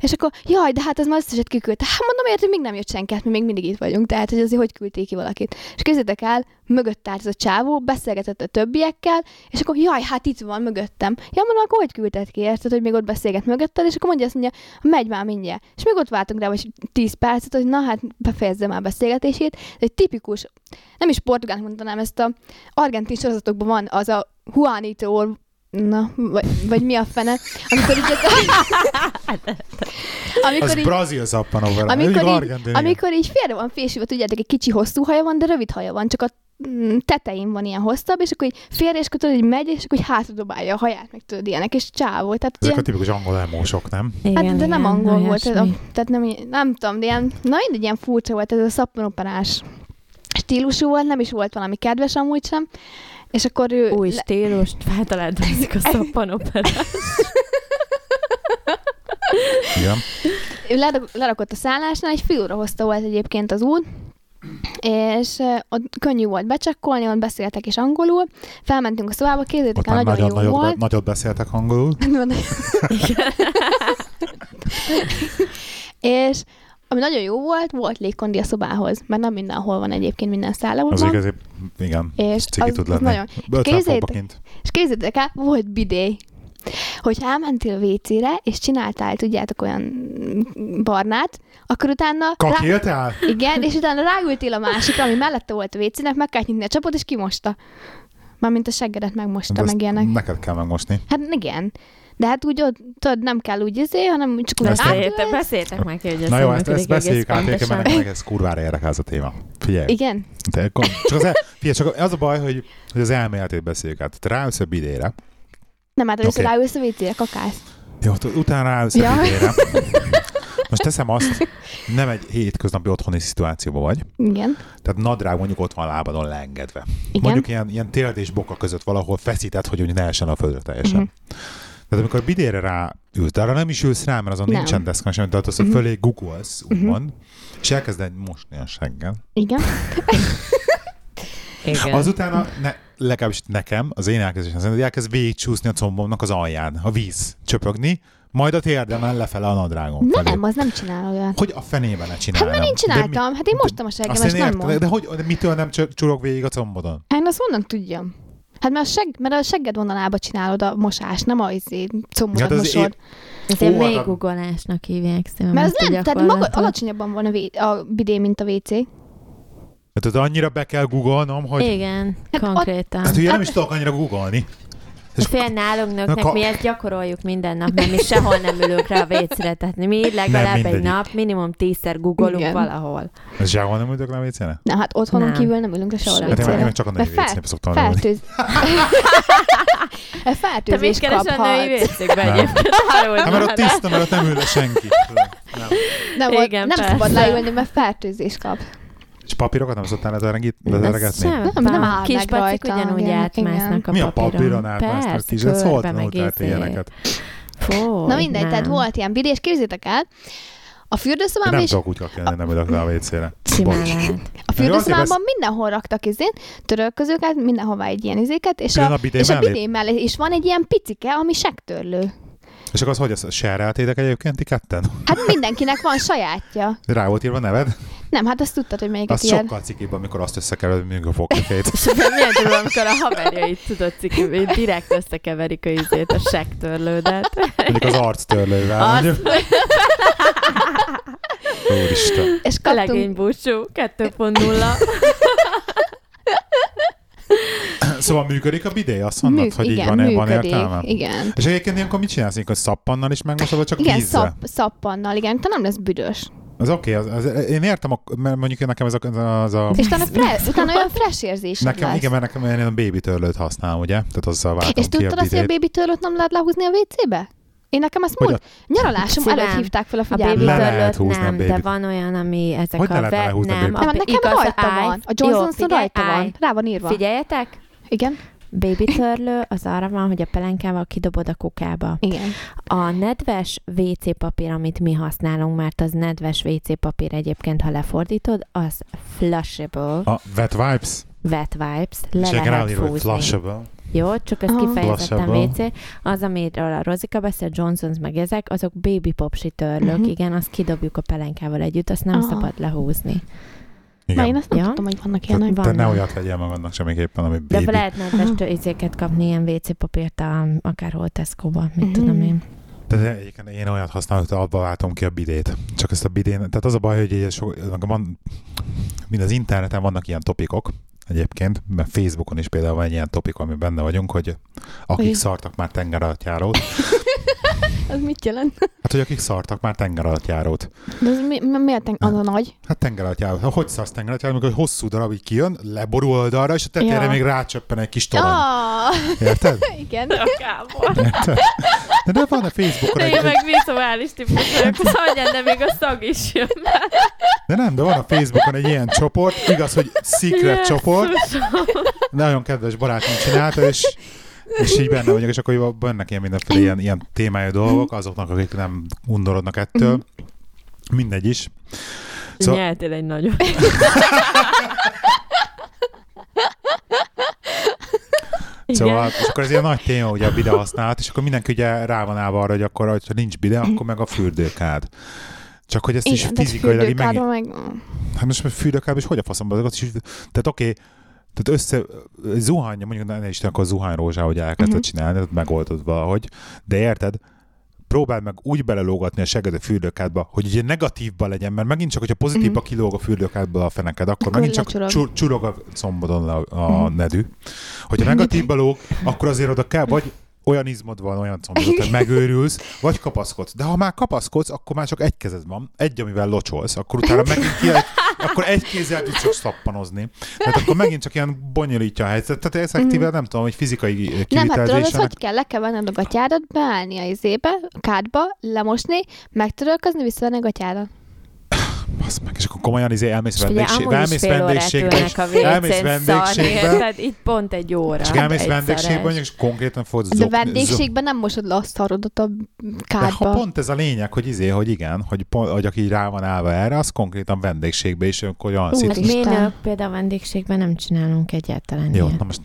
És akkor, jaj, de hát ez már összeset kiküldte. Hát mondom, érted, még nem jött senki, hát mi még mindig itt vagyunk, tehát hogy azért hogy küldték ki valakit. És képzeljétek el, mögött állt ez a csávó, beszélgetett a többiekkel, és akkor, jaj, hát itt van mögöttem. Ja, mondom, akkor hogy küldted ki, érted, hogy még ott beszélget mögötted, és akkor mondja azt, mondja, megy már mindjárt. És még ott váltunk rá, vagy 10 percet, hogy na hát befejezze már a beszélgetését. Ez egy tipikus, nem is portugálnak mondanám, ezt a argentin sorozatokban van az a Juanito Na, vagy, vagy mi a fene, amikor így... amikor Az így brazil amikor így, amikor így félre van fésülve, tudjátok, egy kicsi hosszú haja van, de rövid haja van, csak a mm, tetején van ilyen hosszabb, és akkor így félre, és akkor tudod, így megy, és akkor így hátra dobálja a haját, meg tudod, ilyenek, és csávó. Tehát Ezek a ilyen, tipikus angol emósok, nem? Igen, hát, de nem igen, angol volt, a, olyasmi. tehát nem, nem tudom, de ilyen, na mindegy, ilyen furcsa volt, ez a szappanoperás stílusú volt, nem is volt valami kedves amúgy sem, és akkor ő... Új le- stílust, feltalálkozik a szappanoperás. Igen. ő lerak- lerakott a szállásnál, egy fél óra hozta volt egyébként az út, és ott könnyű volt becsekkolni, ott beszéltek is angolul, felmentünk a szobába, Ott képzeljétek el, nagyon nagyot, jó nagyot, volt. nagyot beszéltek angolul. és ami nagyon jó volt, volt légkondi a szobához, mert nem mindenhol van egyébként minden Az szállóban. igazi, igen, És ciki az- tud az lenni. nagyon- 50 Képzeljétek- fokba kint. És képzeljétek el, volt bidé. Hogy elmentél a WC-re, és csináltál, tudjátok, olyan barnát, akkor utána... Rá, Kakéltál? igen, és utána ráültél a másikra, ami mellette volt a WC-nek, meg kellett nyitni a csapot, és kimosta. Mármint a seggedet megmosta, Ezt meg ilyenek. Neked kell megmosni. Hát igen. De hát úgy, ott, tudod, nem kell úgy izé, hanem csak úgy átülsz. beszéltek meg, hogy ez Na jó, ezt, ezt beszéljük át, egyébként, mert nekem ez kurvára érdekel ez a téma. Figyelj, Igen. te, csak, az el, figyelj, csak az a baj, hogy, hogy az elméletét beszéljük át. Te ráülsz a bidére, Nem, hát először okay. ráülsz a WC-re, kakálsz. jó, utána ráülsz Ja. a bidére. Most teszem azt, nem egy hétköznapi otthoni szituációban vagy, Igen. tehát nadrág mondjuk ott van a lábadon leengedve. Igen. Mondjuk ilyen, ilyen térd és boka között valahol feszített, hogy úgy ne essen a földre teljesen. Mhm. Tehát amikor bidére ráülsz, de arra nem is ülsz rá, mert azon Nem. nincsen deszka sem, tehát az, hogy Mhm. fölé googolsz, Mhm. úgymond, és elkezded mosni a seggel. Igen. Igen. Azután a, ne, legalábbis nekem, az én elkezdésem szerint, hogy elkezd végigcsúszni a combomnak az alján, a víz csöpögni, majd a térdemen lefele a nadrágom felé. Nem, az nem csinál olyan. Hogy a fenében ne csinálj. Hát mert én csináltam, hát én mostam a Azt én és nem értem, de, hogy, de mitől nem csurog végig a combodon? Hát én azt honnan tudjam? Hát mert a, seg, mert a segged vonalába csinálod a mosást, nem a izé, de az mosod. Ez hát mély googolásnak hívják szerintem. Mert a nem, tehát maga, alacsonyabban van a, vé, a bidé, mint a WC. Tehát annyira be kell googolnom, hogy... Igen, Hát konkrétan. Hát ugye nem is tudok annyira googolni. És Fél nálunk nőknek, Ka- mi ezt gyakoroljuk minden nap, mert mi sehol nem ülünk rá a vécre, tehát mi legalább egy nap minimum tízszer googolunk Igen. valahol. Ez sehol nem ültök le a WC-ne? Na hát otthonon Nem. kívül nem ülünk le sehol a Hát én, én csak a női WC-be szoktam leülni. Fertőz... Te mit keresel a női vécékbe egyébként? Arról Hát mert ott tiszta, mert ott nem ül senki. Nem. Nem, Igen, nem szabad leülni, mert fertőzés kap. És papírokat nem szoktál leterengít- Ez leteregetni? sem Nem, nem van. áll Kis meg pacik rajta, ugyanúgy igen, átmásznak a Mi a papíron. papíron átmásznak? Ti is szólt körbe, meg tanultál izé. ilyeneket. Na mindegy, nem. tehát volt ilyen bidé, és képzétek el, a fürdőszobában nem is, tudok úgy kakélni, nem ülök le a WC-re. A fürdőszobában mindenhol raktak izén, törölközőket, mindenhová egy ilyen izéket, és a, a bidé és a mellé? bidé mellé is van egy ilyen picike, ami sektörlő. És akkor az hogy ezt serreltétek egyébként ti ketten? Hát mindenkinek van sajátja. Rá volt írva neved? Nem, hát azt tudtad, hogy melyiket Az ilyen. sokkal cikibb, amikor azt összekevered, mint a fogkefét. És milyen durva, amikor a haverjait tudod cikni, direkt összekeverik a izét, a sektörlődet. Mondjuk az arctörlővel. Mondjuk. Úristen. És A kaptunk, legény búcsú 2.0. Szóval működik a bidé? Azt mondod, műk, hogy így igen, van, van működik. értelme? Igen. És egyébként ilyenkor mit csinálsz? Ilyenkor szappannal is megmosod, vagy csak Igen, vízzel? szap, szappannal, igen, te nem lesz büdös. Az oké, okay, az, az, én értem, ak- mert mondjuk nekem ez a, az a És utána, fre, utána olyan fresh érzésed Nekem, lesz. igen, mert nekem én a baby törlőt használom, ugye? Tehát azzal váltom És tudtad a azt, hogy a baby törlőt nem lehet lehúzni a WC-be? Én nekem ezt Hogy múlt nyaralásom előtt hívták fel a A baby figyelmet. Le lehet törlőt a nem, de van olyan, ami ezek Hogy ne a... lehetne ve- lehúzni a nem? Nem, a, nekem rajta van. A Johnson figyelj, rajta van. Rá van írva. Figyeljetek, Igen? Baby törlő az arra van, hogy a pelenkával kidobod a kukába. Igen. A nedves WC papír, amit mi használunk, mert az nedves WC papír egyébként, ha lefordítod, az flushable, A wet wipes? wet wipes, le És igen, lehet hogy fúzni. flushable. Jó, csak ez Aha. kifejezetten. WC. Az, amiről a Rozika beszél, Johnson's meg ezek, azok baby popsi törlők, Mhm. igen, azt kidobjuk a pelenkával együtt, azt nem Aha. szabad lehúzni. Na, én Igen. ezt nem Ja. tudtam, hogy vannak Te, ilyenek. te Vannak. ne olyat vegyél magadnak semmiképpen, ami De baby. lehet nedves Aha. tő- izéket kapni, ilyen WC papírt, a, akárhol Tesco-ba, mit Mhm. tudom én. De egyébként én olyat használok, hogy abba váltom ki a bidét. Csak ezt a bidén, tehát az a baj, hogy so, van, mind az interneten vannak ilyen topikok, egyébként, mert Facebookon is például van egy ilyen topik, ami benne vagyunk, hogy akik Hogy? szartak már tengeralattjárót. Az mit jelent? Hát, hogy akik szartak már tengeralattjárót. De az mi, mi, miért ten- az a nagy? Hát tengeralattjárót. Ha hogy szarsz tengeralattjárót, amikor egy hosszú darab így kijön, leborul oldalra, és a tetejére Ja. még rácsöppen egy kis torony. Ah, Érted? igen. Érted? De, de van a Facebookon De egy, én meg vizuális típus vagyok, az hagyján, de még a szag is jön. de nem, de van a Facebookon egy ilyen csoport, igaz, hogy secret csoport, nagyon kedves barátom csinálta, és és így benne vagyok, és akkor vannak ilyen mindenféle ilyen, ilyen témájú dolgok, azoknak, akik nem undorodnak ettől. Mindegy is. Szóval- Szóval... Nyeltél egy nagyon. Szóval, és akkor ez ilyen nagy téma, ugye a bide használat, és akkor mindenki ugye rá van állva arra, hogy akkor, ha nincs bide, akkor meg a fürdőkád. Csak hogy ezt is Igen, tehát fizikailag így meg... fürdőkádban meg... Hát most a fürdőkád, és hogy a faszomba, is, tehát oké, okay, tehát össze, zuhany, mondjuk ne Isten, akkor zuhanyrózsá, hogy elkezdted Mhm. uh-huh. csinálni, tehát megoldod valahogy, de érted, próbáld meg úgy belelógatni a seged a fürdőkádba, hogy ugye negatívba legyen, mert megint csak, hogyha pozitívba Mhm. kilóg a fürdőkádból a feneked, akkor, Akkor megint csak lecsurog. csur, csurog a combodon a, a Mhm. nedű. Hogyha negatívba lóg, akkor azért oda kell, vagy olyan izmod van, olyan combod, hogy megőrülsz, vagy kapaszkodsz. De ha már kapaszkodsz, akkor már csak egy kezed van, egy, amivel locsolsz, akkor utána megint ki, akkor egy kézzel tudsz csak szappanozni. Tehát akkor megint csak ilyen bonyolítja a helyzetet. Tehát effektíve nem tudom, hogy fizikai Nem, hát tudod, hogy kell? Le kell venned a gatyádat, beállni a izébe, a kádba, lemosni, megtörölközni, visszavenni a gatyádat. Basz meg, és akkor komolyan izé elmész És ugye vendégség, amúgy is elmész vendégségbe, elmész vendégségbe, érted? Itt pont egy óra. és elmész vendégségbe, és konkrétan fogod De zok, vendégségben nem mosod le a szarodat a De ha kádba. pont ez a lényeg, hogy izé, hogy igen, hogy, pont, hogy aki rá van állva erre, az konkrétan vendégségbe is, akkor olyan Ú, szit... hát Mi például vendégségben nem csinálunk egyáltalán Jó, ilyet. na most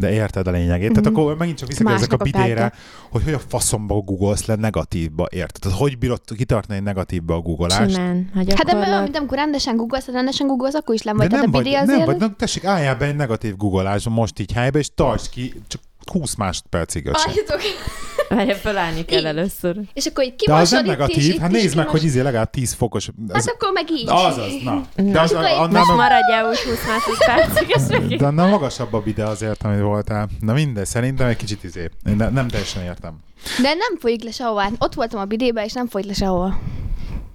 de érted a lényegét. Tehát Mhm. akkor megint csak visszakérdezek a kártya. hogy hogy a faszomba googolsz le negatívba, érted? Tehát hogy bírod kitartani egy negatívba a googolást? Simán, ha Hát de mert amikor rendesen googolsz, ha rendesen googolsz, akkor is nem De vagy. Tehát nem a vagy, bidé nem azért... vagy, nem, tessék, álljál be egy negatív googolásba most így helybe, és tartsd ki, csak 20 másodpercig öcse. Várja, felállni kell először. És akkor így De az nem negatív, hát nézd meg, hogy izé legalább 10 fokos. Hát Ez, akkor meg így. azaz, na. De az, akkor annál, Most maradjál úgy 20 másodpercig, de annál magasabb a bide azért, amit voltál. Na mindegy, szerintem egy kicsit izé. Ne, nem teljesen értem. De nem folyik le sehová. Ott voltam a bidébe, és nem folyik le sehova.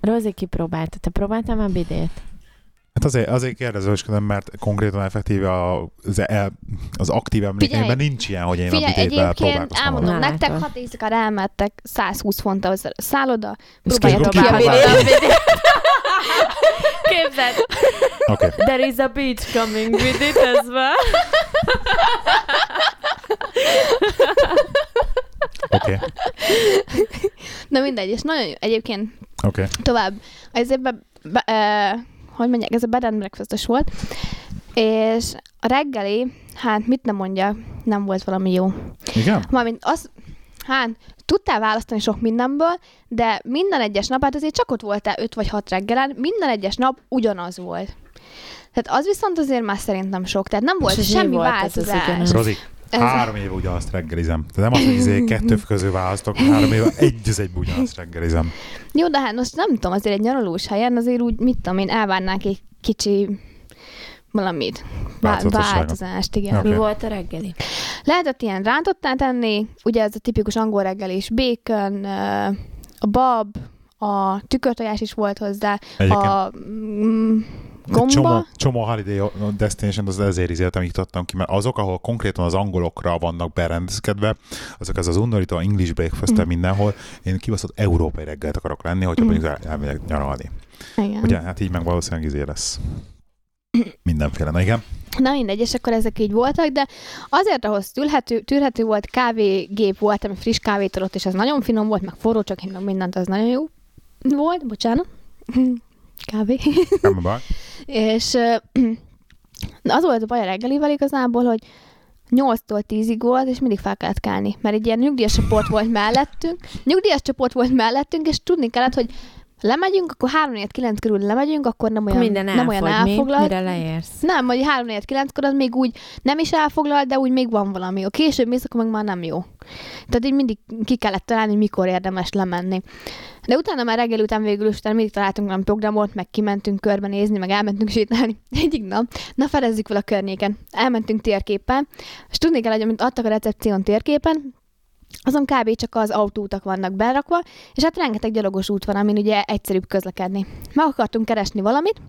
Rozi kipróbálta. Te próbáltál már bidét? Hát azért, azért kérdezősködöm, mert konkrétan effektíve a- az, el, az aktív emlékeimben nincs ilyen, hogy én Figyelj, a egyébként próbálkoztam elmondom volna. Nektek, hat éjszakára elmettek 120 fonttal a szálloda, És próbáljátok ki a. Képzeld, Oké. Okay. there is a beach coming with it as well. Oké. Okay. Na mindegy, és nagyon jó. Egyébként. Okay. tovább. Ez be, be, uh, hogy mondják, ez a bed and breakfast volt, és a reggeli, hát mit nem mondja, nem volt valami jó. Igen? Mármint az, hát tudtál választani sok mindenből, de minden egyes nap, hát azért csak ott voltál 5 vagy 6 reggelen, minden egyes nap ugyanaz volt. Tehát az viszont azért már szerintem sok, tehát nem volt semmi volt ez az változás. Ez- három év ugyanazt reggelizem. Tehát nem az, hogy izé kettő közül választok, három év egy az egy ugyanazt reggelizem. Jó, de hát most nem tudom, azért egy nyaralós helyen azért úgy, mit tudom én, elvárnánk egy kicsi valamit. Változást, igen. Oké. Mi volt a reggeli? Lehetett ilyen rántottát tenni, ugye ez a tipikus angol reggelés, bacon, a bab, a tükörtojás is volt hozzá, Egyébként a mm, gomba. Csomó, csomó Holiday Destination az ezért izéltem, adtam ki, mert azok, ahol konkrétan az angolokra vannak berendezkedve, azok ez az undorító English breakfast Mm. mindenhol, én kibaszott európai reggelt akarok lenni, hogyha Mm. mondjuk el, elmegyek nyaralni. Igen. Ugye, hát így meg valószínűleg izé lesz. Mindenféle. Na igen. Na mindegy, és akkor ezek így voltak, de azért ahhoz tűrhető, tűrhető volt, kávégép volt, ami friss kávét adott, és ez nagyon finom volt, meg forró csak meg mindent, az nagyon jó volt, bocsánat. Kávé. Nem baj. És az volt a baj a reggelivel igazából, hogy 8-tól 10-ig volt, és mindig fel kellett kelni, mert egy ilyen nyugdíjas csoport volt mellettünk, nyugdíjas csoport volt mellettünk, és tudni kellett, hogy lemegyünk, akkor 3-4-9 körül lemegyünk, akkor nem olyan, Minden nem olyan elfogy még, elfoglalt. mire leérsz. Nem, vagy 3 4 9 kor az még úgy nem is elfoglalt, de úgy még van valami. A később mész, akkor meg már nem jó. Tehát így mindig ki kellett találni, hogy mikor érdemes lemenni. De utána már reggel után végül is mindig találtunk valami programot, meg kimentünk körbenézni, meg elmentünk sétálni. Egyik nap, na fedezzük fel a környéken. Elmentünk térképpen, és tudni kell, hogy amit adtak a recepción térképen, azon kb. csak az autóutak vannak berakva, és hát rengeteg gyalogos út van, amin ugye egyszerűbb közlekedni. Meg akartunk keresni valamit,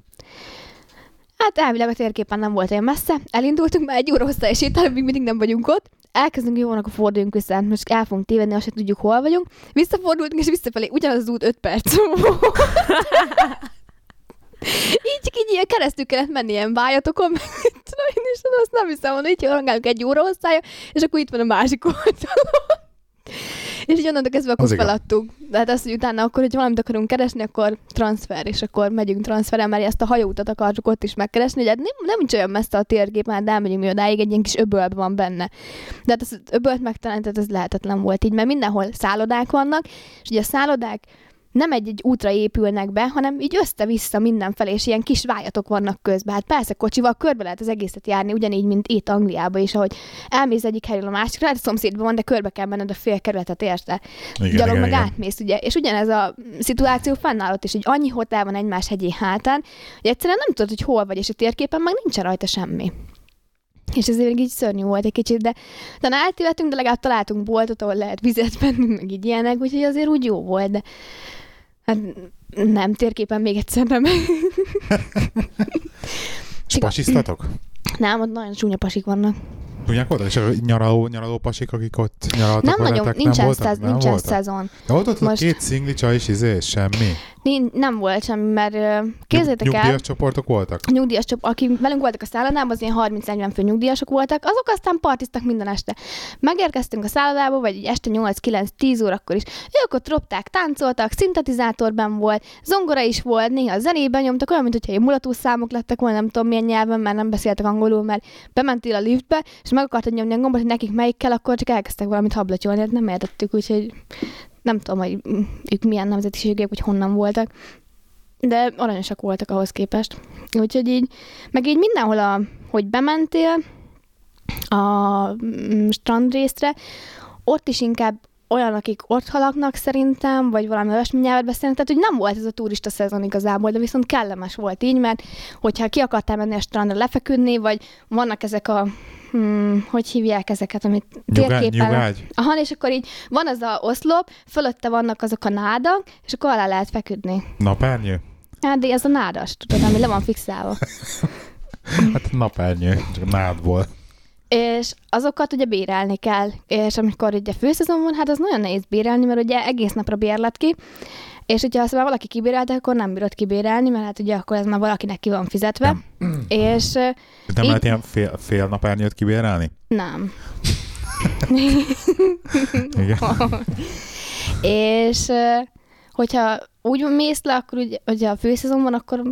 Hát elvileg a térképen nem volt olyan messze. Elindultunk, már egy óra hosszá és sétálunk, még mindig nem vagyunk ott. Elkezdünk jó, akkor forduljunk vissza, most el fogunk tévedni, azt se tudjuk, hol vagyunk. Visszafordultunk, és visszafelé ugyanaz az út 5 perc volt. így csak így ilyen keresztül kellett menni ilyen vájatokon, meg tudom én, és azt nem hiszem, hogy így harangálunk egy óra hosszája, és akkor itt van a másik oldalon. És így onnantól kezdve akkor feladtuk. De hát azt, hogy utána akkor, hogy valamit akarunk keresni, akkor transfer, és akkor megyünk transferem, mert ezt a hajóutat akarjuk ott is megkeresni. Ugye hát nem, nem nincs olyan messze a térkép, hát elmegyünk mi odáig, egy ilyen kis öbölbe van benne. De hát az öbölt megtalálni, tehát ez lehetetlen volt így, mert mindenhol szállodák vannak, és ugye a szállodák nem egy-egy útra épülnek be, hanem így össze-vissza mindenfelé, és ilyen kis vájatok vannak közben. Hát persze kocsival körbe lehet az egészet járni, ugyanígy, mint itt Angliában is, ahogy elmész egyik helyről a másikra, hát a szomszédban van, de körbe kell menned a fél kerületet, érte? Igen, Gyalog igen, meg igen. átmész, ugye? És ugyanez a szituáció fennáll ott is, hogy annyi hotel van egymás hegyé hátán, hogy egyszerűen nem tudod, hogy hol vagy, és a térképen meg nincsen rajta semmi. És ezért még így szörnyű volt egy kicsit, de talán eltévedtünk, de legalább találtunk boltot, ahol lehet vizet venni, meg így ilyenek, úgyhogy azért úgy jó volt, de hát nem, térképen még egyszer nem. És pasisztatok? nem, ott nagyon csúnya pasik vannak. Tudják oda? És a nyaraló, nyaraló pasik, akik ott nyaraltak nem nagyon, nincsen, voltak? szez, nem nincsen voltak? szezon. De volt ott Most- két szingli csaj is, izé, semmi. Nin- nem volt semmi, mert képzeljétek el, Nyugdíjas csoportok voltak? nyugdíjas csoport, akik velünk voltak a szállodában, az ilyen 30-40 fő nyugdíjasok voltak, azok aztán partiztak minden este. Megérkeztünk a szállodába, vagy így este 8-9-10 órakor is. Ők ott ropták, táncoltak, szintetizátorban volt, zongora is volt, néha zenében nyomtak, olyan, mintha mulató számok lettek volna, nem tudom milyen nyelven, mert nem beszéltek angolul, mert bementél a liftbe, és meg akartad nyomni a gombot, hogy nekik melyik kell, akkor csak elkezdtek valamit hablatyolni, hát nem értettük, úgyhogy nem tudom, hogy ők milyen nemzetiségek, vagy honnan voltak de aranyosak voltak ahhoz képest. Úgyhogy így, meg így mindenhol, a, hogy bementél a mm, strandrészre, ott is inkább olyan, akik ott halaknak szerintem, vagy valami olyasmi nyelvet beszélnek, tehát hogy nem volt ez a turista szezon igazából, de viszont kellemes volt így, mert hogyha ki akartál menni a strandra lefeküdni, vagy vannak ezek a, hmm, hogy hívják ezeket, amit Nyugágy, térképen... nyugágy. Aha, és akkor így van az a oszlop, fölötte vannak azok a nádak, és akkor alá lehet feküdni. Napernyő? Hát, de ez a nádas, tudod, ami le van fixálva. Hát napernyő, csak nádból. És azokat ugye bérelni kell, és amikor ugye főszezon van, hát az nagyon nehéz bérelni, mert ugye egész napra bérlet ki, És hogyha azt már valaki kibérelte, akkor nem bírod kibérelni, mert hát ugye akkor ez már valakinek ki van fizetve. Nem. És Nem Így- lehet ilyen fél, fél nap ernyőt kibérelni? nem. Igen. És hogyha úgy mész le, akkor ugye, hogyha a főszezon van, akkor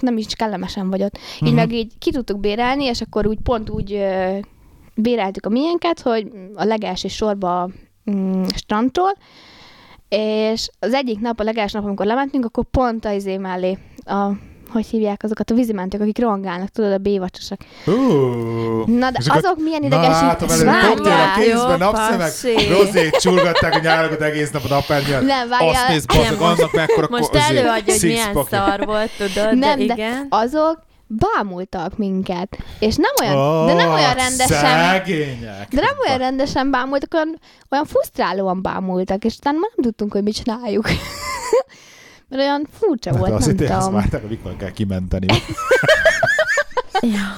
nem is kellemesen vagy ott. Így Mhm. meg így ki tudtuk bérelni, és akkor úgy pont úgy béreltük a miénket, hogy a legelső sorba mm, strandtól, és az egyik nap, a legelső nap, amikor lementünk, akkor pont a izé mellé, a, hogy hívják azokat a vízimentők, akik rohangálnak, tudod, a bévacsosak. Uh, Na, de azok milyen Na, idegesítő. látom előtt Várjál! koktél a kézben, napszemek, rozét csurgatták a nyárokat egész nap a napernyőn. Nem, várjál. Azt bazdok, most- annak mekkora Most ko- előadja, hogy milyen szar volt, tudod, Nem, de de igen. azok bámultak minket. És nem olyan, de nem olyan rendesen, Szegények. de nem olyan rendesen bámultak, olyan, olyan frusztrálóan bámultak, és utána már nem tudtunk, hogy mit csináljuk. Mert olyan furcsa Hát volt, azt nem hittem, azt tudom. várták, hogy mikor kell kimenteni. Ja.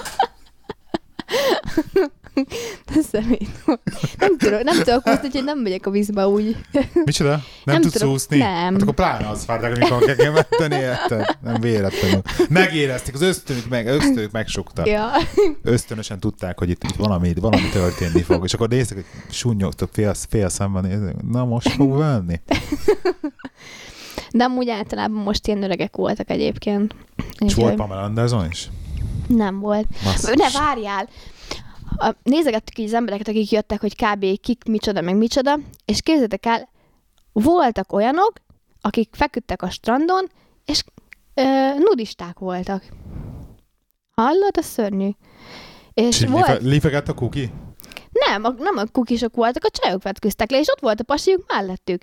Szemét volt. Nem tudok, nem tudok úszni, úgyhogy nem megyek a vízbe úgy. Micsoda? Nem, Nem tudsz tudok, úszni? nem. Hát akkor pláne azt várták, hogy mikor kell kimenteni, érted? Nem véletlenül. Megérezték, az ösztönük, meg, ösztönük megsukta. Ja. Ösztönösen tudták, hogy itt, itt valami, valami történni fog. És akkor néztek, hogy sunnyogtok fél, fél szemben, néztek, na most fog venni. De amúgy általában most ilyen öregek voltak egyébként. És volt Pamela Anderson is? Nem volt. Basszus. Ne, várjál! A, nézegettük így az embereket, akik jöttek, hogy kb. kik, micsoda, meg micsoda, és képzeljétek el, voltak olyanok, akik feküdtek a strandon, és ö, nudisták voltak. Hallod? A szörnyű. És volt... life, lifegett a kuki? Nem, a, nem a kukisok voltak, a csajok vetköztek le, és ott volt a pasiuk mellettük.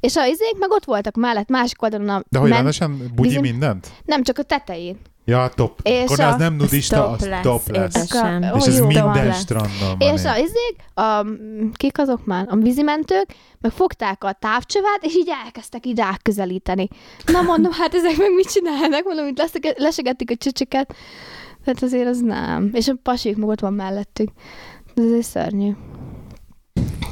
És a izék meg ott voltak mellett, másik oldalon a De hogy men- rendesen bugyi mindent? Nem, csak a tetején. Ja, top. És Akkor a- az nem nudista, az Topless, top lesz. édesem. Ó, És ez jó minden Topless. strandon van. És a izék, a, kik azok már? A vízimentők, meg fogták a távcsövát, és így elkezdtek így ráközelíteni. Na mondom, hát ezek meg mit csinálnak? Mondom, hogy lesegették a csücsöket. Tehát azért az nem. És a pasik meg ott van mellettük. Ez azért szörnyű.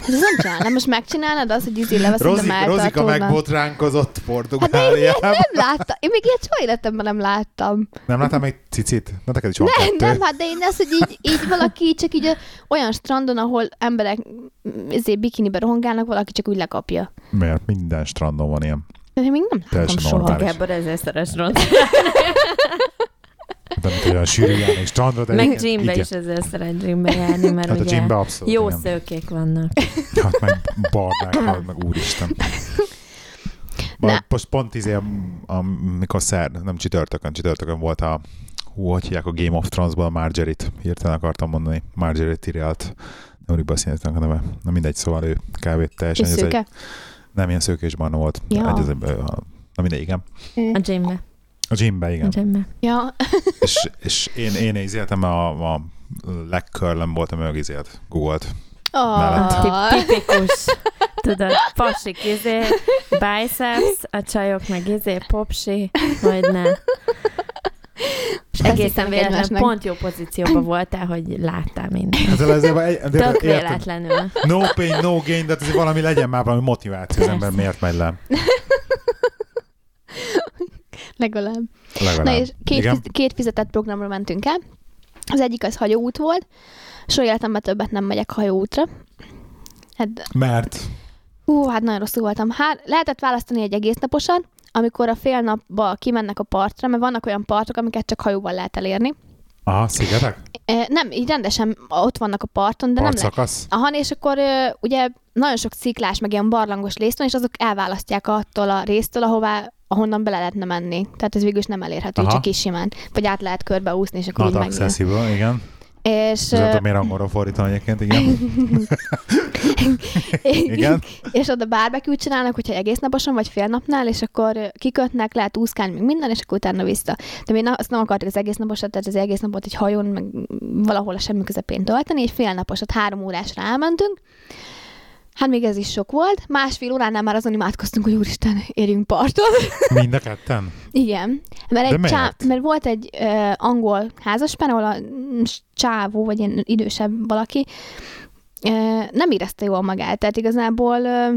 Hát ez nem csinálnám. Most megcsinálnád azt, hogy izé leveszed a Rozika, Rozika megbotránkozott Hát de én Portugáliában. nem láttam. Én még ilyet soha életemben nem láttam. Nem láttál még cicit? Na neked is van Nem, kettő. nem, hát de én azt, hogy így, így valaki csak így olyan strandon, ahol emberek ezért bikinibe rohangálnak, valaki csak úgy lekapja. Miért? Minden strandon van ilyen. De én még nem láttam Teljesen soha. normális. Gábor rossz. Mint olyan sűrű járni strandra. de Meg gymbe igen. is ezzel szeret gymbe járni, mert Hát a ugye gymbe abszolút. jó igen. szőkék vannak. Hát meg barnák, meg úristen. Ne. Ba, most pont izé, amikor szer, nem csütörtökön, csütörtökön volt a hú, hogy hívják a Game of Thrones-ból a Margaret-t, hirtelen akartam mondani, Margaret Tyrellt, nem úgy beszéltem a neve. Na mindegy, szóval ő kb. teljesen, És egy, szőke? nem ilyen szőkés barna volt. Ja. Egy, egy- na mindegy, igen. A gymbe. A gymbe, A igen. gymbe. Ja. és, és én, én izéltem, a, a legkörlem volt a mögizélt, googolt. Oh. Tip- Tipikus. Tudod, pasik izé, biceps, a csajok meg izé, popsi, vagy ne. És egészen véletlen, pont jó pozícióban voltál, hogy láttál mindent. Hát de, Tök véletlenül. no pain, no gain, de hát azért valami legyen már valami motiváció, az ember miért megy le. Legalább. Legalább. Na és két, Igen? fiz- két fizetett programra mentünk el. Az egyik az hajóút volt. Soha életemben többet nem megyek hajóútra. Hát, Mert hú, hát nagyon rosszul voltam. Hát lehetett választani egy egész naposan, amikor a fél napba kimennek a partra, mert vannak olyan partok, amiket csak hajóval lehet elérni. Aha, szigetek? Nem, így rendesen ott vannak a parton, de nem lehet. Partszakasz? Aha, és akkor ugye nagyon sok sziklás, meg ilyen barlangos rész van, és azok elválasztják attól a résztől, ahová ahonnan bele lehetne menni. Tehát ez végül is nem elérhető, Aha. csak is simán. Vagy át lehet körbeúszni, és akkor Not úgy meg. accessible, igen. És, Nem tudom, miért angolra fordítani egyébként, igen. igen. és oda barbecue csinálnak, hogyha egész naposan, vagy fél napnál, és akkor kikötnek, lehet úszkálni, még minden, és akkor utána vissza. De mi azt nem akartuk az egész naposat, tehát az egész napot egy hajón, meg valahol a semmi közepén tölteni, egy fél naposat, három órásra elmentünk. Hát még ez is sok volt. Másfél óránál már azon imádkoztunk, hogy úristen, érjünk partot. Mind a ketten? Igen. Mert, De egy csá- mert volt egy ö, angol házaspár, ahol a csávó, vagy ilyen idősebb valaki, ö, nem érezte jól magát. Tehát igazából ö,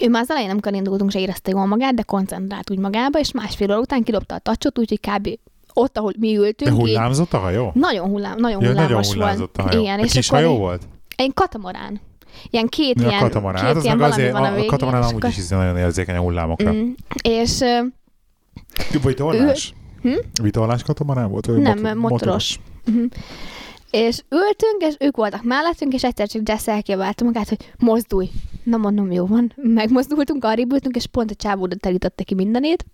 ő már az elején, amikor indultunk, se érezte jól magát, de koncentrált úgy magába, és másfél óra után kidobta a tacsot, úgyhogy kb. ott, ahol mi De ültünk, így hullámzott a hajó? nagyon, hullám, nagyon Ja, nagyon hullámos a volt. hajó. Igen, a és kis akkor hajó volt? egy katamarán. Ilyen két Ja, a ilyen, katamarán. két Hát az ilyen meg valami azért, van a a, a végén. katamarán és amúgy is hiszen nagyon érzékeny a hullámokra. Mm, és ö, Vitorlás? Hm? Vitorlás katamarán volt? Vagy nem, motor- motoros. Uh-huh. És ültünk, és ők voltak mellettünk, és egyszer csak Jess elkiabálta magát, hogy mozdulj. Na mondom, jó van. Megmozdultunk, arrébb ültünk, és pont a csávó oda telítette ki mindenét.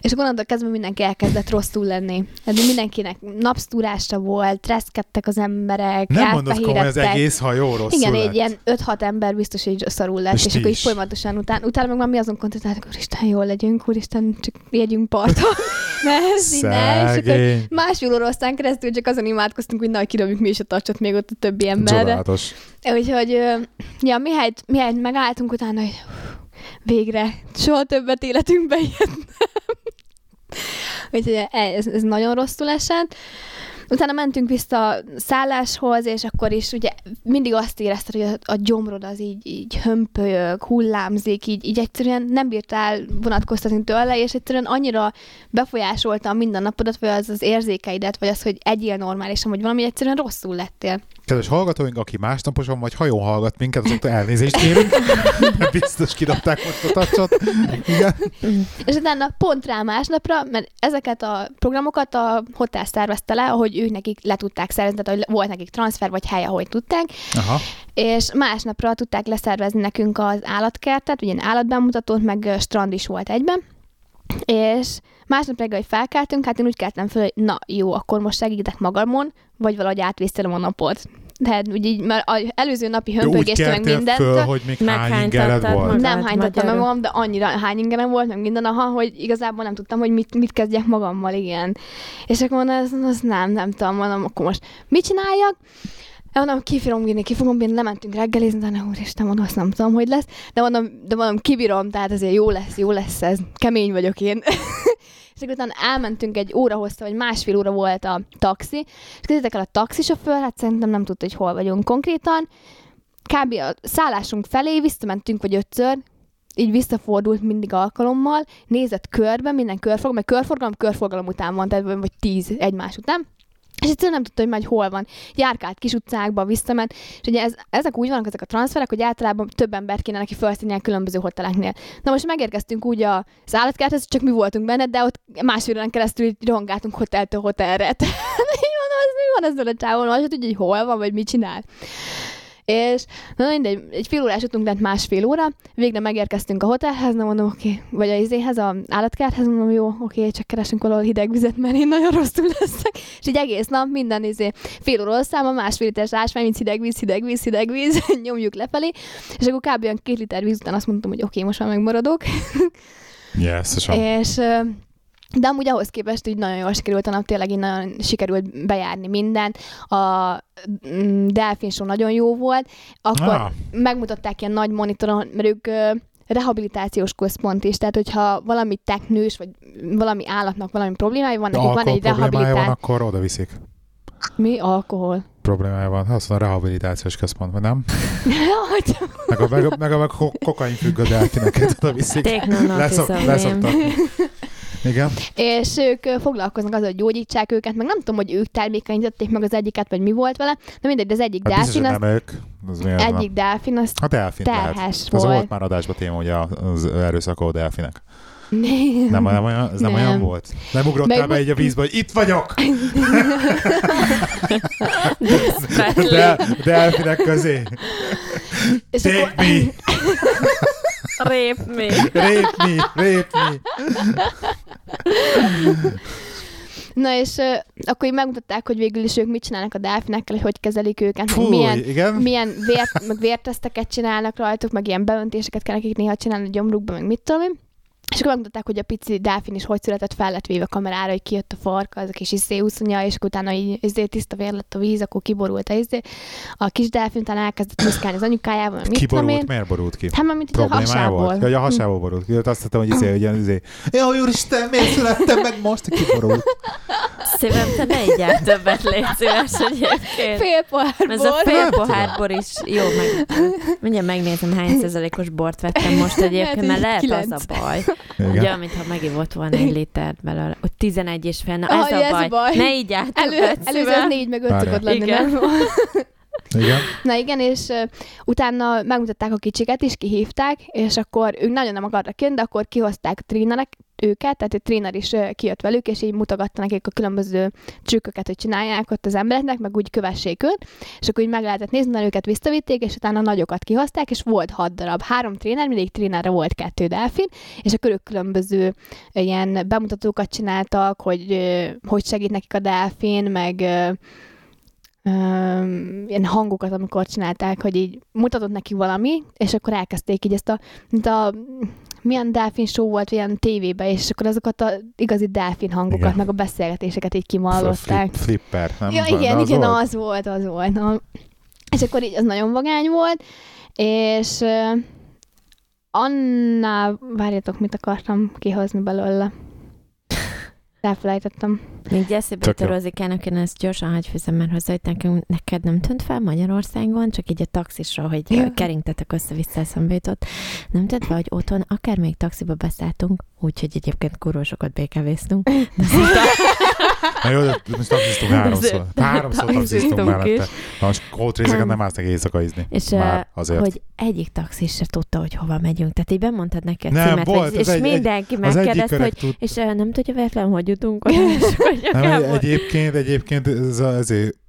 És akkor onnantól kezdve mindenki elkezdett rosszul lenni. Eddig mindenkinek napsztúrása volt, reszkedtek az emberek, Nem mondod komolyan, az egész hajó rosszul Igen, lett. egy ilyen 5-6 ember biztos, hogy szarul lett, És és, akkor így folyamatosan után, utána meg már mi azon koncentráltunk, úristen, jól legyünk, úristen, csak jegyünk parton. ne, ez így ne, és akkor Szegény. másfél óra aztán keresztül csak azon imádkoztunk, hogy na, kidobjuk mi is a tacsot még ott a többi emberre. Csodálatos. Úgyhogy, ja, mihelyt, mihelyt megálltunk utána, hogy végre, soha többet életünkben ilyet nem. Úgyhogy ez, ez nagyon rosszul esett. Utána mentünk vissza a szálláshoz, és akkor is ugye mindig azt érezted, hogy a, a gyomrod az így, így hömpölyög, hullámzik, így, így egyszerűen nem bírtál vonatkoztatni tőle, és egyszerűen annyira befolyásolta a mindennapodat, vagy az az érzékeidet, vagy az, hogy egyél normálisan, vagy valami egyszerűen rosszul lettél. Kedves hallgatóink, aki másnaposan vagy hajón hallgat minket, azoktól elnézést kérünk. Biztos kidobták most a tacsot. Igen. És utána pont rá másnapra, mert ezeket a programokat a hotel szervezte le, ahogy ők nekik le tudták szervezni, tehát hogy volt nekik transfer vagy hely, ahogy tudták, Aha. és másnapra tudták leszervezni nekünk az állatkertet, ugye állatbemutatót, meg strand is volt egyben, és másnap reggel, hogy felkeltünk, hát én úgy keltem fel, hogy na jó, akkor most segítek magamon, vagy valahogy átvésztelem a napot. De úgy így, mert az előző napi hömpögést meg mindent, föl, hogy még hány ingered volt. magad. nem hánytattam meg magam, de annyira hány ingerem volt, meg minden, aha, hogy igazából nem tudtam, hogy mit, mit kezdjek magammal, igen. És akkor mondom, az, az nem, nem tudom, mondom, akkor most mit csináljak? Mondom, ki fogom bírni, ki fogom bírni, lementünk reggelizni, de ne úristen, mondom, azt nem tudom, hogy lesz. De mondom, de mondom, kibírom, tehát azért jó lesz, jó lesz ez. Kemény vagyok én. És akkor utána elmentünk egy óra hossza, vagy másfél óra volt a taxi, és kezdtek el a taxisofőr, hát szerintem nem tudta, hogy hol vagyunk konkrétan. Kb. a szállásunk felé visszamentünk, vagy ötször, így visszafordult mindig alkalommal, nézett körbe, minden körforgalom, mert körforgalom, körforgalom után van, tehát vagy tíz egymás után. És egyszerűen nem tudta, hogy majd hol van. Járkált kis utcákba, visszament, és ugye ez, ezek úgy vannak, ezek a transferek, hogy általában több embert kéne neki felszínni a különböző hoteleknél. Na most megérkeztünk úgy a szállátkerthez, csak mi voltunk benne, de ott másfél órán keresztül így rohangáltunk hoteltől hotelre. Így mondom, ez mi van ezzel a csávon, most tudja, hogy hol van, vagy mit csinál. És na mindegy, egy fél órás utunk lett másfél óra, végre megérkeztünk a hotelhez, na mondom, oké, okay. vagy a izéhez, a állatkerthez, mondom, jó, oké, okay, csak keresünk valahol hideg vizet, mert én nagyon rosszul leszek. És így egész nap minden izé, fél óra száma, másfél literes ásvány, mint hideg víz, hideg víz, hideg víz, nyomjuk lefelé, és akkor kb. olyan két liter víz után azt mondtam, hogy oké, okay, most már megmaradok. Yes, És de amúgy ahhoz képest így nagyon jól sikerült a nap, tényleg így nagyon sikerült bejárni mindent. A mm, Delfin show nagyon jó volt. Akkor Ah, megmutatták ilyen nagy monitoron, mert ők rehabilitációs központ is, tehát hogyha valami teknős, vagy valami állatnak valami problémája van, nekik van egy problémája van, rehabilitáció. akkor oda viszik. Mi? Alkohol. Problémája van. Hát azt mondja, rehabilitációs központ, vagy nem? Hogy- Meg a, meg a, meg a, meg a ko- kokain függő delfineket oda viszik. Leszok, Technonautiszom. Igen. és ők foglalkoznak azzal, hogy gyógyítsák őket, meg nem tudom, hogy ők termékenyítették meg az egyiket, vagy mi volt vele, de mindegy, de az egyik Hát delfin, az, nem ők. Az egyik delfin, az A delfin lehet. terhes Ez volt. volt már adásba téma, ugye az erőszakoló delfinek. Nem, nem olyan, ez nem, Nem. olyan volt? Nem ugrottál Meg- be így a vízbe, hogy itt vagyok! Friendly. De, delfinek közé. és Take akkor, me! Rape me. Rape me! Rape me! Na és ö, akkor így megmutatták, hogy végül is ők mit csinálnak a delfinekkel, hogy hogy kezelik őket, Fúj, milyen, igen? milyen vért, meg vérteszteket csinálnak rajtuk, meg ilyen beöntéseket kell nekik néha csinálni a gyomrukba, meg mit tudom én. És akkor megmutatták, hogy a pici delfin is hogy született, fel lett véve kamerára, hogy kijött a farka, az a kis iszé úszonya, és akkor utána így izé, tiszta vér lett a víz, akkor kiborult a izé. A kis delfin utána elkezdett muszkálni az anyukájával, mit Kiborult, én. miért borult ki? Hát mint így a hasából. Ja, a hasából borult ki. Azt hittem, hogy izé, hogy ilyen izé. Jó, úristen, miért születtem meg most? Kiborult. szívem, te ne igyál többet, légy szíves egyébként. Fél pohár Ez a fél pohár bor is jó, meg mindjárt megnézem, hány százalékos bort vettem most egyébként, mert Lehet, az a baj. Igen. Ugye, mintha megivott volna egy litert belőle. Hogy 11 és fél, na ez, Ah, a, ez baj. a baj. Ne így át Elő, előző négy meg öt szokott lenni, Igen. nem? Igen. Na igen, és uh, utána megmutatták a kicsiket is, kihívták, és akkor ők nagyon nem akartak jönni, de akkor kihozták a trénerek őket, tehát a tréner is kijött velük, és így mutogatta nekik a különböző trükköket, hogy csinálják ott az embereknek, meg úgy kövessék őt, és akkor úgy meg lehetett nézni, utána őket visszavitték, és utána nagyokat kihozták, és volt hat darab. Három tréner, mindig trénerre volt kettő delfin, és akkor ők különböző ilyen bemutatókat csináltak, hogy hogy segít nekik a delfin, meg um, ilyen hangokat, amikor csinálták, hogy így mutatott neki valami, és akkor elkezdték így ezt a, mint a milyen delfin show volt ilyen tévében, és akkor azokat a igazi delfin hangokat, Igen. meg a beszélgetéseket így kimallották. Flip, flipper, nem? Ja, igen, az igen, volt? az volt, az volt. Na. És akkor így az nagyon vagány volt, és uh, annál, várjatok, mit akartam kihozni belőle. Elfelejtettem. Még eszébe Tök jut a jó. Rozikának, én ezt gyorsan hagyfűzem, mert hozzá, hogy nekünk, neked nem tűnt fel Magyarországon, csak így a taxisról, hogy Ja. keringtetek össze-vissza eszembe jutott. Nem tűnt fel, hogy otthon akár még taxiba beszálltunk, úgyhogy egyébként kurva sokat békevésztünk. Na jó, de most taxisztunk háromszor. Háromszor taxisztunk Taxisztunk mellette. Na, most kót részeket nem állsz neki éjszakaizni. És Már azért. hogy egyik taxis se tudta, hogy hova megyünk. Tehát így bemondtad neki a Nem, címet, volt, és egy- mindenki megkérdezte, hogy tud, és nem tudja véletlen, hogy jutunk oda, hogy Nem, egyébként, egyébként ez, a,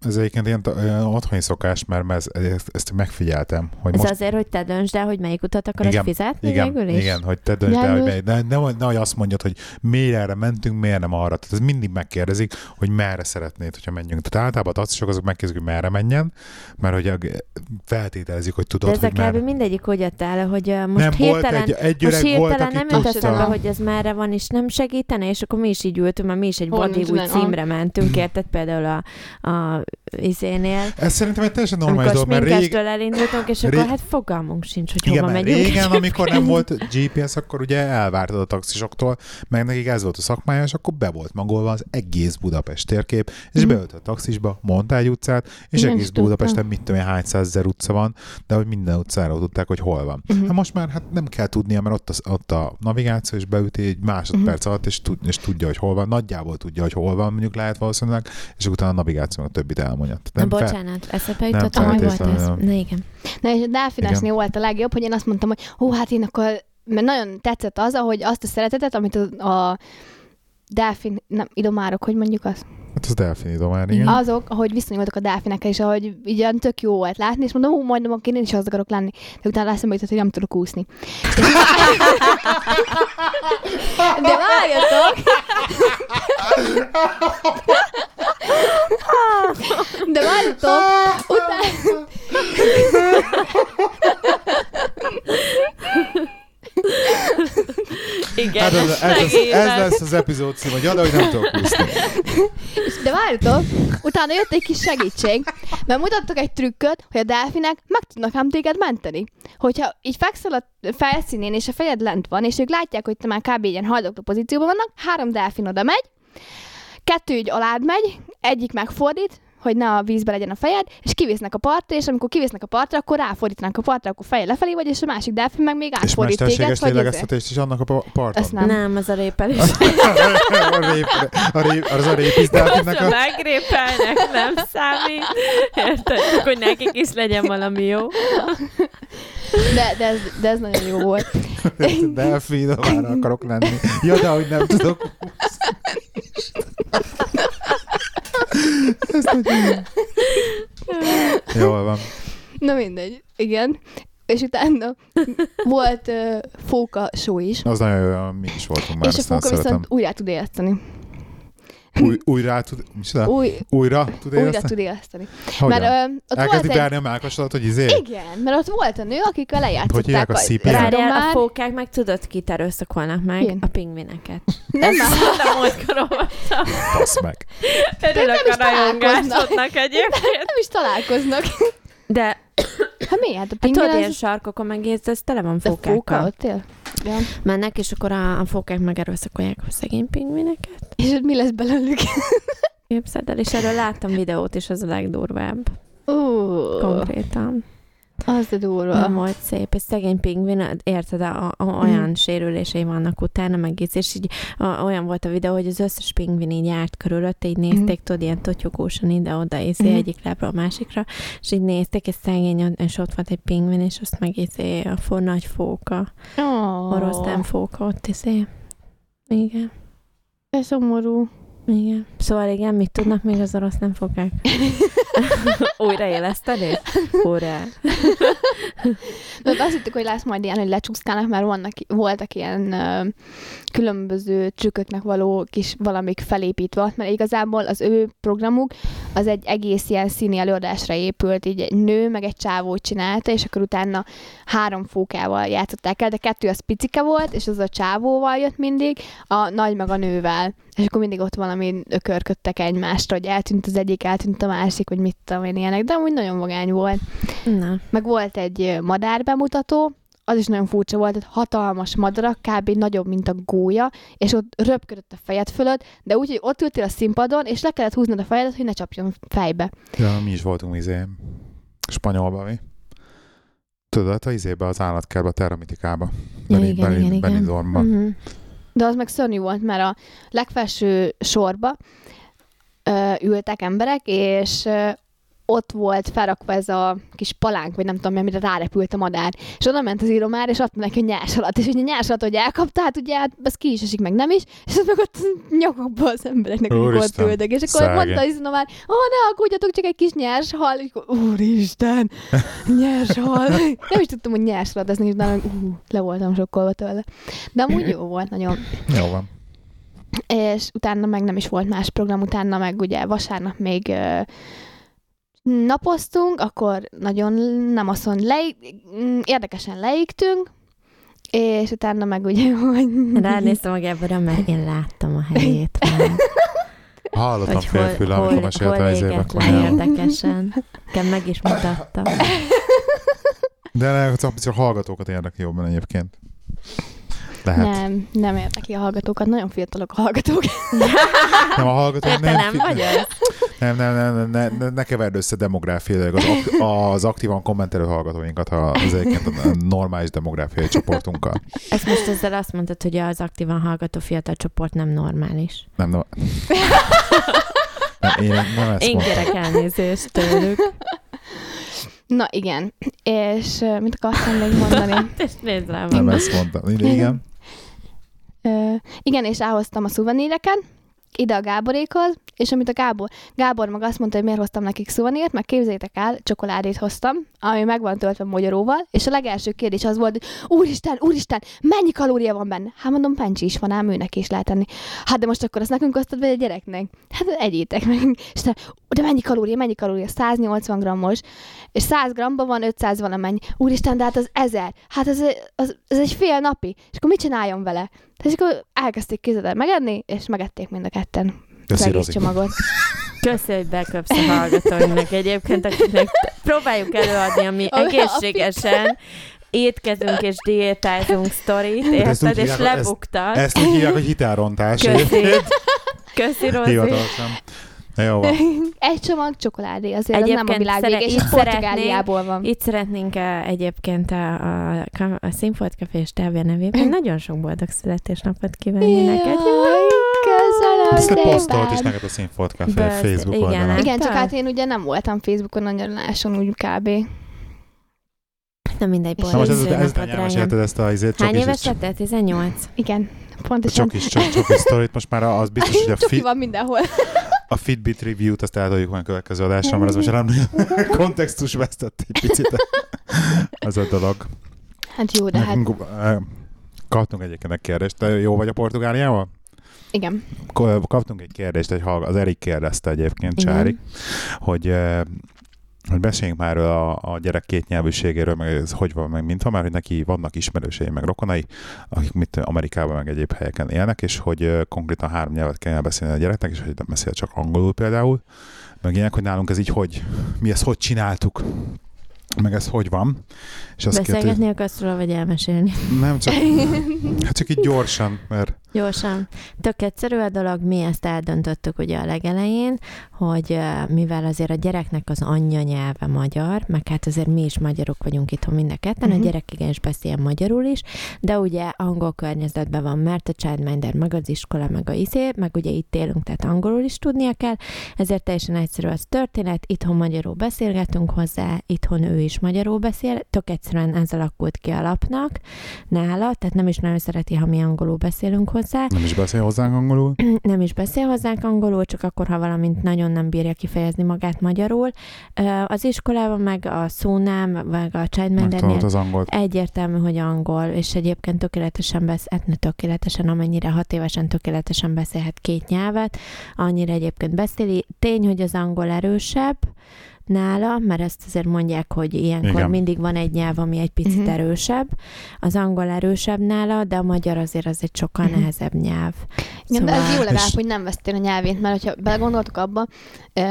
ez, ez egyébként ilyen, olyan otthoni szokás, mert ez, ezt, ezt megfigyeltem, hogy Ez most azért, hogy te döntsd el, hogy melyik utat akarod Igen, fizetni igen, végül is? igen, hogy te döntsd el, hogy János. mely, de ne, nehogy azt mondjad, hogy miért erre mentünk, miért nem arra. Tehát ez mindig megkérdezik, hogy merre szeretnéd, hogyha menjünk. Tehát általában a taxisok azok megkérdezik, hogy merre menjen, mert hogy feltételezik, hogy De tudod, ez a hogy merre. mindegyik úgy jött el, hogy most nem volt hirtelen, egy, egy most volt, hirtelen nem jut eszembe, hogy ez merre van, és nem segítene, és akkor mi is így ültünk, mert mi is egy meg- címre mentünk, érted például a, a izénél, Ez szerintem egy teljesen normális dolog, mert rég, elindultunk, és rég- akkor hát fogalmunk sincs, hogy Igen, hova megyünk. régen, amikor nem volt GPS, akkor ugye elvártad a taxisoktól, meg nekik ez volt a szakmája, és akkor be volt magolva az egész Budapest térkép, és Mhm. beült a taxisba, mondta egy utcát, és Igen, egész. Budapesten mit tudom én, hány százezer utca van, de hogy minden utcára tudták, hogy hol van. Mhm. Hát most már hát nem kell tudnia, mert ott, az, ott a navigáció, és beüti egy másodperc alatt, és, tud, és tudja, hogy hol van. Nagyjából tudja, hogy hol van, mondjuk lehet valószínűleg, és utána a navigáció a többit elmondja. Tehát Na nem fel- bocsánat, eszembe nem jutott, hogy volt ez. Na igen. Na és a delfinesnél Igen. volt a legjobb, hogy én azt mondtam, hogy hú, hát én akkor, mert nagyon tetszett az, hogy azt a szeretetet, amit a, a delfin, nem, idomárok, hogy mondjuk azt? Hát az delfini domár, igen. Azok, ahogy viszonyultak a delfinekkel, és ahogy olyan tök jó volt látni, és mondom, hú, akkor én is az akarok lenni. De utána eszembe jutott, hogy nem tudok úszni. De várjatok! De várjatok! Utána... Igen, Hát ez, ez, ez, ez lesz az epizód cím, hogy hogy nem tudok úszni. De várjatok, utána jött egy kis segítség, mert mutattak egy trükköt, hogy a delfinek meg tudnak ám téged menteni. Hogyha így fekszel a felszínén, és a fejed lent van, és ők látják, hogy te már kb. ilyen haldokló pozícióban vannak, három delfin oda megy, kettő így alád megy, egyik megfordít, hogy ne a vízbe legyen a fejed, és kivisznek a partra, és amikor kivisznek a partra, akkor ráfordítanak a partra, akkor feje lefelé vagy, és a másik delfin meg még És átfordít téged, mesterséges hogy ezért. lélegeztetést is annak a pa- parton. Ezt nem. Nem, az a répelés. a rép, a rép, az a répis delfinnek a... megrépelnek, nem számít. Érted? Hogy nekik is legyen valami jó. De, de, ez, de ez nagyon jó volt. Delfin, már akarok lenni. Ja, de hogy nem tudok. Jól van. Na mindegy, igen. És utána volt uh, fóka show is. Az nagyon jó, mi is voltunk már, és a fóka viszont újra tud éleszteni. Új, újra tud... Micsoda? Új, Újra tud újra érezteni? tud éleszteni. Mert ö, ott Elkezdi volt egy... a melkasodat, hogy izé? Igen, mert ott volt a nő, Hogy hívják lejátszották a CPR? Várjál, a fókák meg tudod, kit erőszakolnak meg? Én. A pingvineket. Nem, már, Nem múltkor olvastam. Basz meg. Örülök a rajongásodnak egyébként. nem is találkoznak. De Hát mi? Hát a hát pingvin tudod, az... ilyen sarkokon meg ez, ez tele van De fóka fókákkal. ott él? Ja. Mennek, és akkor a, a fókák megerőszakolják a szegény pingvineket. És mi lesz belőlük? Képzeld el, és erről láttam videót is, az a legdurvább. Ó, Konkrétan. Az de durva. Nem volt szép, és szegény pingvin, érted, a, a, olyan mm. sérülései vannak utána, meg így, és így a, olyan volt a videó, hogy az összes pingvin így járt körülötte, így nézték, mm. tudod, ilyen totyogósan ide-oda, izé, mm. egyik lábra a másikra, és így nézték, és szegény, és ott volt egy pingvin, és azt meg izé, a for nagy fóka, Oh. oroszlán fóka ott, izé. Igen. Ez szomorú. Igen. Szóval igen, mit tudnak még az orosz nem fogják? Újraéleszteni? Hurrá! Ott azt hittük, hogy lesz majd ilyen, hogy lecsúszkálnak, mert vannak, voltak ilyen ö, különböző trükköknek való kis valamik felépítve, mert igazából az ő programuk az egy egész ilyen színi előadásra épült, így egy nő meg egy csávó csinálta, és akkor utána három fókával játszották el, de kettő az picike volt, és az a csávóval jött mindig, a nagy meg a nővel. És akkor mindig ott valami ökörködtek egymást, hogy eltűnt az egyik, eltűnt a másik, vagy mit tudom én ilyenek, de amúgy nagyon vagány volt. Na. Meg volt egy madár bemutató, az is nagyon furcsa volt, hogy hatalmas madarak, kb. nagyobb, mint a gólya, és ott röpködött a fejed fölött, de úgy, hogy ott ültél a színpadon, és le kellett húznod a fejedet, hogy ne csapjon fejbe. Ja, mi is voltunk izé spanyolba, mi? Tudod, a izébe, az állatkertbe, a terramitikába. Ja, igen, igen, igen. Benidormba. Mhm. De az meg szörnyű volt, mert a legfelső sorba ö, ültek emberek, és ö, ott volt felrakva ez a kis palánk, vagy nem tudom, amire rárepült a madár. És oda ment az íromár, és adta neki a nyárs alatt. És ugye a nyárs alatt, hogy elkapta, hát ugye hát az ki is esik, meg nem is, és az meg ott nyakukba az embereknek, akik ott Úristen, ültek. És akkor szegény. mondta az íromár, ó, ne aggódjatok, csak egy kis nyárs hal. És akkor, úristen, nyárs hal. Nem is tudtam, hogy nyárs alatt, ez nincs, de ú, le voltam sokkolva tőle. De amúgy jó volt nagyon Jó van. és utána meg nem is volt más program, utána meg ugye vasárnap még napoztunk, akkor nagyon nem mondom, le, mm, érdekesen leégtünk, és utána meg ugye, hogy... Ránéztem a Gáborra, mert én láttam a helyét már. Hallottam Hogy hol, félfüle, amikor mesélte az konyhában. érdekesen. Nekem meg is mutatta. De ne, csak csak a hallgatókat érdekli jobban egyébként. Lehet. Nem, Nem, érdekli a hallgatókat, nagyon fiatalok a hallgatók. nem a hallgatók nem, nem vagy nem, nem, nem, nem, ne, ne, ne keverd össze demográfiailag az, ak- az aktívan kommentelő hallgatóinkat ha az egyébként a normális demográfiai csoportunkkal. Ezt most ezzel azt mondtad, hogy az aktívan hallgató fiatal csoport nem normális. Nem, nem. nem én nem ezt Én kérek elnézést tőlük. Na igen, és mit akartam még mondani? Nézd rám. Nem ezt mondtam. Igen. Igen, és elhoztam a szuveníreken, ide a Gáborékhoz, és amit a Gábor, Gábor meg azt mondta, hogy miért hoztam nekik szuvenírt, meg képzeljétek el, csokoládét hoztam, ami meg van töltve magyaróval, és a legelső kérdés az volt, hogy úristen, úristen, mennyi kalória van benne? Hát mondom, pencsi is van, ám őnek is lehet enni. Hát de most akkor azt nekünk osztod, vagy a gyereknek? Hát egyétek meg. És te, de mennyi kalória, mennyi kalória? 180 grammos, és 100 gramban van 500 valamennyi. Úristen, de hát az 1000. Hát ez, az, ez egy fél napi. És akkor mit csináljon vele? És akkor elkezdték kézzel megenni, és megették mind a ketten az egész csomagot. Köszi, hogy beköpsz a hallgatóinknak egyébként, akiknek próbáljuk előadni, ami A- a egészségesen étkezünk és diétázunk sztorit, érted? És hívják, ezt- lebuktad. Ezt úgy hívják, hogy hitelrontás. Köszi. Rozi. Jó van. Egy csomag csokoládé, azért az nem a Egyébként világ szere- vége, és Portugáliából van. Itt szeretnénk uh, egyébként a, a, a Színfolt Café és Távja nevében nagyon sok boldog születésnapot kívánni neked. Jaj, Ezt szépen. leposztolt is neked a Színfolt Café Facebook igen, oldalon. hát. Igen, csak hát én ugye nem voltam Facebookon nagyon láson, úgy kb. Na mindegy, Na Na most boldog ez, ez, születésnapot, elmesélted drágám. ezt a izét, Hány csokis, éves lettél? 18? Igen, a pontosan. csokis, csok, csokis sztorit, most már az biztos, hogy a, Csoki fi, van mindenhol. a Fitbit review-t azt eltoljuk majd a következő adásra, mert az most nem kontextus vesztett egy picit. Az a dolog. Hát jó, de hát eh, Kaptunk egyébként egy kérdést. Te jó vagy a Portugáliával? Igen. Kaptunk egy kérdést, egy hallg- az Erik kérdezte egyébként, Igen. Csári, hogy, eh, hogy beszéljünk már a, a gyerek kétnyelvűségéről, meg ez hogy van, meg mint van, mert hogy neki vannak ismerősei, meg rokonai, akik mit Amerikában, meg egyéb helyeken élnek, és hogy eh, konkrétan három nyelvet kell beszélni a gyereknek, és hogy nem beszél csak angolul például, meg ilyenek, hogy nálunk ez így hogy, mi ezt hogy csináltuk, meg ez hogy van. És azt Beszélgetni akarsz róla, vagy elmesélni? nem csak, hát csak így gyorsan, mert Gyorsan. Tök egyszerű a dolog, mi ezt eldöntöttük ugye a legelején, hogy mivel azért a gyereknek az anyja nyelve magyar, meg hát azért mi is magyarok vagyunk itthon mind a ketten, uh-huh. a gyerek igenis beszél magyarul is, de ugye angol környezetben van, mert a Childminder meg az iskola, meg a izé, meg ugye itt élünk, tehát angolul is tudnia kell, ezért teljesen egyszerű az történet, itthon magyarul beszélgetünk hozzá, itthon ő is magyarul beszél, tök egyszerűen ez alakult ki alapnak nála, tehát nem is nagyon szereti, ha mi angolul beszélünk hozzá. Nem is beszél hozzánk angolul? Nem is beszél hozzánk angolul, csak akkor, ha valamint nagyon nem bírja kifejezni magát magyarul. Az iskolában meg a szónám, meg a Childmindernél az angol. egyértelmű, hogy angol, és egyébként tökéletesen beszél, hát tökéletesen, amennyire hat évesen tökéletesen beszélhet két nyelvet, annyira egyébként beszéli. Tény, hogy az angol erősebb, nála, mert ezt azért mondják, hogy ilyenkor Igen. mindig van egy nyelv, ami egy picit uh-huh. erősebb. Az angol erősebb nála, de a magyar azért az egy sokkal uh-huh. nehezebb nyelv. Igen, szóval... de ez jó legalább, és... hogy nem vesztél a nyelvét, mert hogyha belegondoltok abba,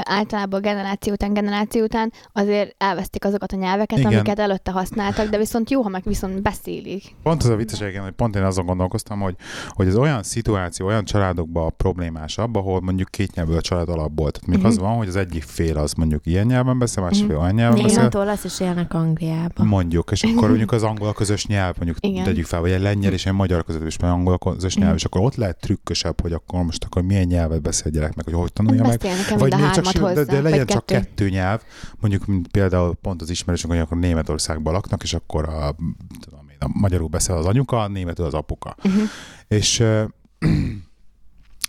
általában generáció után generáció után azért elvesztik azokat a nyelveket, Igen. amiket előtte használtak, de viszont jó, ha meg viszont beszélik. Pont az a vicces, hogy pont én azon gondolkoztam, hogy, hogy ez olyan szituáció, olyan családokban problémásabb, ahol mondjuk két nyelvű a család alapból. Tehát még uh-huh. az van, hogy az egyik fél az mondjuk ilyen nyelven beszél, másik fél olyan nyelven beszél. Németül olasz is élnek Angliában. Mondjuk, és akkor mondjuk az angol közös nyelv, mondjuk Igen. tegyük fel, vagy egy lengyel és egy magyar között is, mert angol közös nyelv, és akkor ott lehet trükkösebb, hogy akkor most akkor milyen nyelvet beszél a gyerek meg, hogy hogy tanulja meg. Vagy még csak, hozzá, de, de legyen csak kettő. kettő nyelv, mondjuk mint például pont az ismerősök, hogy akkor Németországban laknak, és akkor a, tudom én, a magyarul beszél az anyuka, a németül az apuka. Uh-huh. És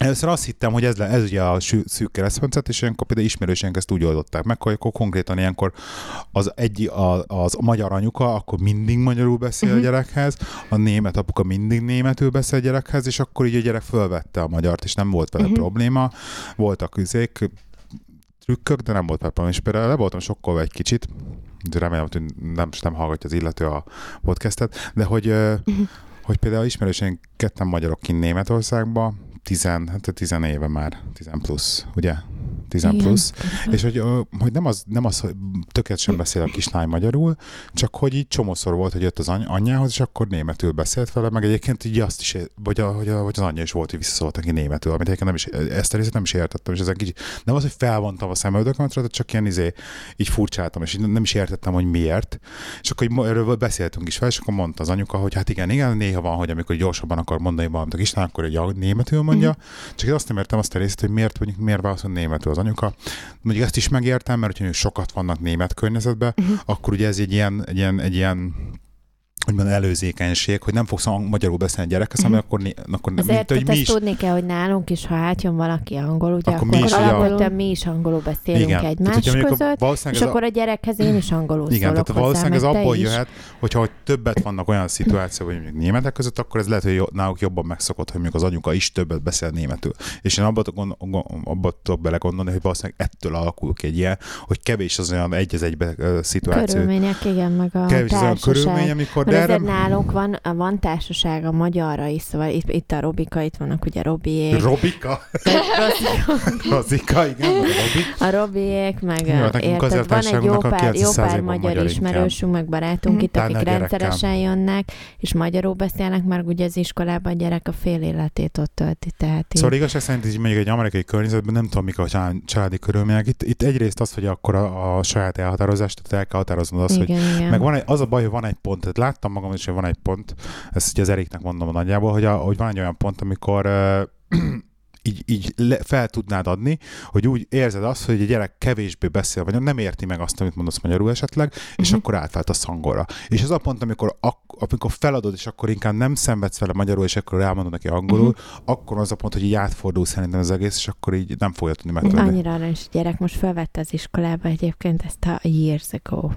Először azt hittem, hogy ez, le, ez ugye a szűk keresztmetszet, és ilyenkor például ismerőseink ezt úgy oldották meg, hogy akkor konkrétan ilyenkor az, egy, a, az magyar anyuka akkor mindig magyarul beszél uh-huh. a mhm. gyerekhez, a német apuka mindig németül beszél a gyerekhez, és akkor így a gyerek fölvette a magyart, és nem volt vele uh-huh. probléma. Voltak üzék, trükkök, de nem volt probléma. És például le voltam sokkolva egy kicsit, de remélem, hogy nem, nem hallgatja az illető a podcastet, de hogy, uh-huh. hogy például ismerőseink ketten magyarok kint Németországban, tizen, hát tizen éve már, tizen plusz, ugye? 10 plusz, és hogy, hogy nem, az, nem az, hogy tökéletesen beszél a kislány magyarul, csak hogy így csomószor volt, hogy jött az any- anyjához, és akkor németül beszélt vele, meg egyébként így azt is, vagy, a, hogy, a, vagy az anyja is volt, hogy visszaszólt neki németül, amit egyébként nem is, ezt a részét nem is értettem, és ezen kicsit, nem az, hogy felvontam a szemöldökömet, csak ilyen izé, így furcsáltam, és így nem is értettem, hogy miért. És akkor így erről beszéltünk is fel, és akkor mondta az anyuka, hogy hát igen, igen, néha van, hogy amikor gyorsabban akar mondani valamit a kislány, akkor egy németül mondja, mm-hmm. csak azt nem értem azt a részét, hogy miért, mondjuk, miért válaszol németül az anyuka. Mondjuk ezt is megértem, mert hogyha sokat vannak német környezetben, uh-huh. akkor ugye ez egy ilyen, egy ilyen, egy ilyen úgymond előzékenység, hogy nem fogsz magyarul beszélni a gyerekkel, mm. akkor, akkor Azért, mint, hogy mi is... tudni kell, hogy nálunk is, ha átjön valaki angol, ugye akkor, akkor mi is, alapvetően mi is angolul beszélünk Igen. egymás tehát, között, és a... akkor a gyerekhez én is angolul Igen, tehát hozzá, valószínűleg ez abból is. jöhet, hogyha hogy többet vannak olyan szituációk, hogy mondjuk németek között, akkor ez lehet, hogy náluk jobban megszokott, hogy mondjuk az anyuka is többet beszél németül. És én abban, abban tudok belegondolni, hogy valószínűleg ettől alakul ki egy ilyen, hogy kevés az olyan egy az egybe szituáció. Körülmények, igen, meg a kevés az olyan körülmény, amikor de erre... nálunk van, van társaság a magyarra is, szóval itt, itt a Robika, itt vannak ugye Robiék. Robika? Rozika, igen, Robi. A Robiék, meg Jó, érted, van egy jó pár, jó pár magyar, magyar ismerősünk, meg barátunk mm. itt, akik rendszeresen jönnek, és magyarul beszélnek, mert ugye az iskolában a gyerek a fél életét ott tölti. Tehát szóval igazság szerint így mondjuk egy amerikai környezetben nem tudom, mik a családi körülmények. Itt, itt egyrészt az, hogy akkor a, a saját elhatározást, tehát el kell határoznod azt, igen, hogy igen. meg van egy, az a baj, hogy van egy pont, tehát láttam magam is, hogy van egy pont, ezt ugye az Eriknek mondom nagyjából, hogy, a, hogy van egy olyan pont, amikor így, így le, fel tudnád adni, hogy úgy érzed azt, hogy a gyerek kevésbé beszél, vagy nem érti meg azt, amit mondasz magyarul esetleg, uh-huh. és mhm. akkor átvált a szangolra. És az a pont, amikor, ak- amikor feladod, és akkor inkább nem szenvedsz vele magyarul, és akkor elmondod neki angolul, uh-huh. akkor az a pont, hogy így átfordul szerintem az egész, és akkor így nem fogja tudni megtudni. Annyira is gyerek most felvette az iskolába egyébként ezt a years ago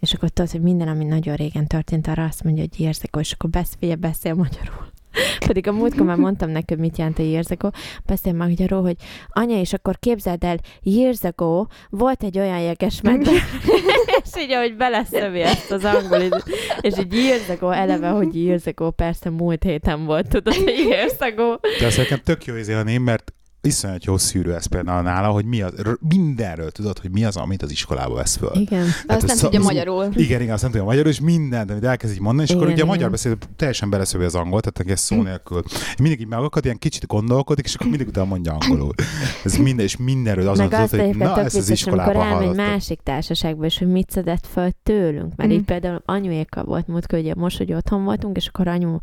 és akkor tudod, hogy minden, ami nagyon régen történt, arra azt mondja, hogy ago, és akkor beszél, beszél magyarul. Pedig a múltkor már mondtam neki, hogy mit jelent a years ago. Beszél magyarul, hogy anya, és akkor képzeld el, years ago volt egy olyan jeges medve, és így, ahogy beleszövi ezt az angol, és így years ago, eleve, hogy years ago, persze múlt héten volt, tudod, hogy years ago. De azt nekem tök jó izélni, mert iszonyat jó szűrő ez például nála, hogy mi az, mindenről tudod, hogy mi az, amit az iskolába vesz föl. Igen. Azt nem ez- tudja ez- magyarul. Igen, igen, azt nem tudja magyarul, és mindent, amit elkezd így mondani, és Igen, akkor ugye a igen. magyar beszél teljesen beleszövi az angol, tehát ez szó nélkül. Mindig így megakad, ilyen kicsit gondolkodik, és akkor mindig utána mondja angolul. Ez minden, és mindenről azon Meg tudod, hogy na, ezt az vicces, amikor iskolában elmegy másik társaságba, és hogy mit szedett föl tőlünk. Mert Mhm. így például anyuékkal volt múltkor, ugye most, hogy otthon voltunk, és akkor anyuval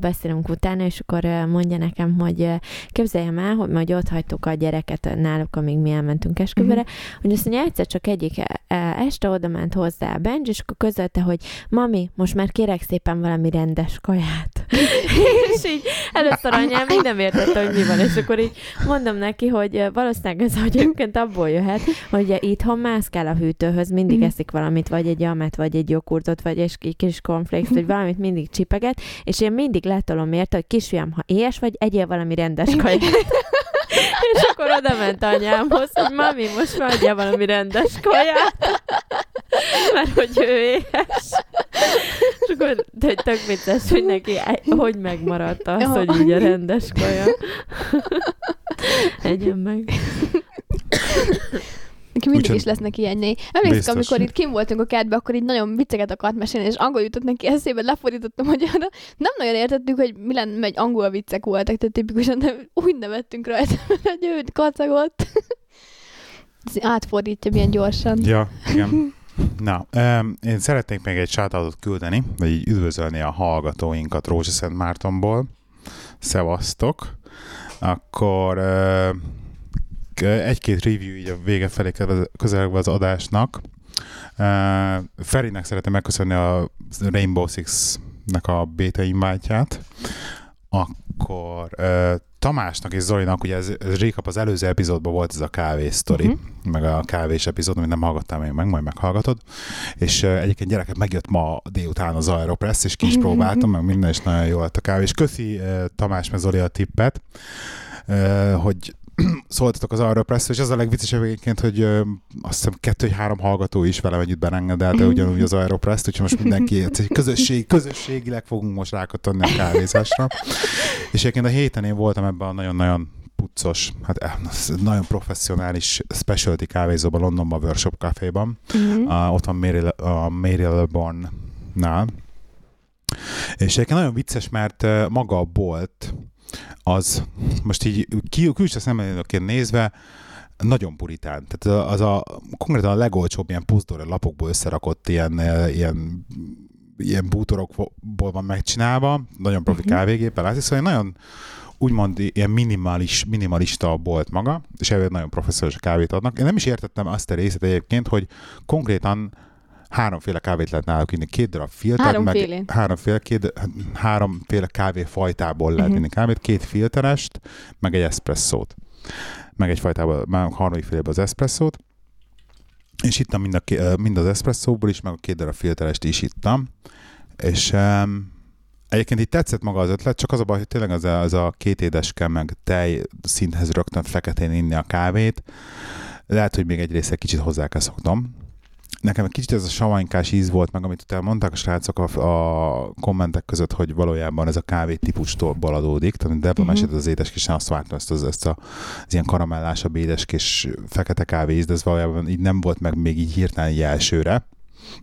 beszélünk utána, és akkor eh, mondja nekem, hogy eh, képzeljem el, hogy majd ott hagytuk a gyereket náluk, amíg mi elmentünk esküvőre, Mhm. hogy azt mondja, egyszer csak egyik eh, este oda ment hozzá a Benji, és akkor közölte, hogy mami, most már kérek szépen valami rendes kaját. és így először anyám még nem értette, hogy mi van, és akkor így mondom neki, hogy valószínűleg ez hogy egyébként abból jöhet, hogy ugye itthon mászkál a hűtőhöz, mindig Mhm. eszik valamit, vagy egy almát, vagy egy joghurtot, vagy egy kis- kis konflikt, vagy valamit mindig csipeget, és én mindig letolom érte, hogy kisfiam, ha éhes vagy, egyél valami rendes kaját. és akkor oda ment anyámhoz, hogy mami, most már adjál valami rendes kaját. Mert hogy ő éhes. És akkor de tök vicces, hogy neki hogy megmaradt az, hogy így a rendes kaja. Egyen meg. Neki mindig Úgyhogy- is lesznek ilyenjei. Emlékszem, Biztos. amikor itt kim voltunk a kertbe, akkor így nagyon vicceket akart mesélni, és angol jutott neki eszébe, lefordítottam magyarra. Nem nagyon értettük, hogy mi lenne, megy angol viccek voltak, tehát tipikusan de úgy nevettünk rajta, hogy ő kacagott. Ez Átfordítja milyen gyorsan. Ja, igen. Na, um, én szeretnék még egy shoutout küldeni, vagy így üdvözölni a hallgatóinkat Rózsaszent Mártonból. Szevasztok! Akkor uh, egy-két review így a vége felé közelegve az adásnak. Ferinek szeretném megköszönni a Rainbow Six-nek a beta invite Akkor Tamásnak és Zolinak, ugye ez, ez rékap az előző epizódban volt ez a kávé sztori, Mhm. uh-huh. meg a kávés epizód, amit nem hallgattál még meg, majd meghallgatod. És uh, egyébként gyerekek megjött ma délután az Aeropress, és ki is próbáltam, meg minden is nagyon jó lett a kávé. És köszi uh, Tamás meg Zoli a tippet, uh, hogy szóltatok az Aeropress és az a legviccesebb egyébként, hogy ö, azt hiszem kettő vagy három hallgató is velem együtt berengedelte ugyanúgy az Aeropress úgyhogy most mindenki egy közösség, közösségileg fogunk most rákatonni a kávézásra. És egyébként a héten én voltam ebben a nagyon-nagyon puccos, hát eh, nagyon professzionális specialty kávézóban Londonban, Workshop Caféban. Mhm. Uh, ott van Mary, Le- a Mary LeBon-nál. És egyébként nagyon vicces, mert maga a bolt az most így kül- külső szemlélőként nézve nagyon puritán. Tehát az a konkrétan a legolcsóbb ilyen puzdor lapokból összerakott ilyen, ilyen ilyen bútorokból van megcsinálva, nagyon profi Mhm. kávégéppel, látsz, szóval nagyon úgymond ilyen minimalis, minimalista a bolt maga, és ezért nagyon professzionális kávét adnak. Én nem is értettem azt a részét egyébként, hogy konkrétan háromféle kávét lehet náluk inni. Két darab filtert, meg háromféle, két, háromféle kávéfajtából lehet Mhm. inni kávét, két filterest, meg egy eszpresszót. Meg egy fajtából, már harmadik félében az eszpresszót. És ittam mind, a, mind az eszpresszóból is, meg a két darab filterest is ittam. És um, egyébként itt tetszett maga az ötlet, csak az a baj, hogy tényleg az a, az a két édeske, meg tej szinthez rögtön feketén inni a kávét. Lehet, hogy még egy része kicsit hozzá kell szoknom. Nekem egy kicsit ez a savanykás íz volt meg, amit utána mondták a srácok a, a kommentek között, hogy valójában ez a kávé típustól adódik. Tehát Debla Mhm. mesélt az édeskés, azt vártam ezt az, ezt a, az ilyen karamellásabb édeskés fekete kávé íz, de ez valójában így nem volt meg még így hirtelen így elsőre.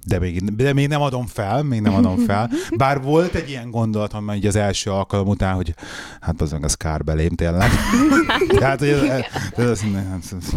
De még, de még nem adom fel, még nem adom fel. Bár volt egy ilyen gondolatom így az első alkalom után, hogy hát az meg az kár belém tényleg. Tehát, hogy ez, ez, ez, ez,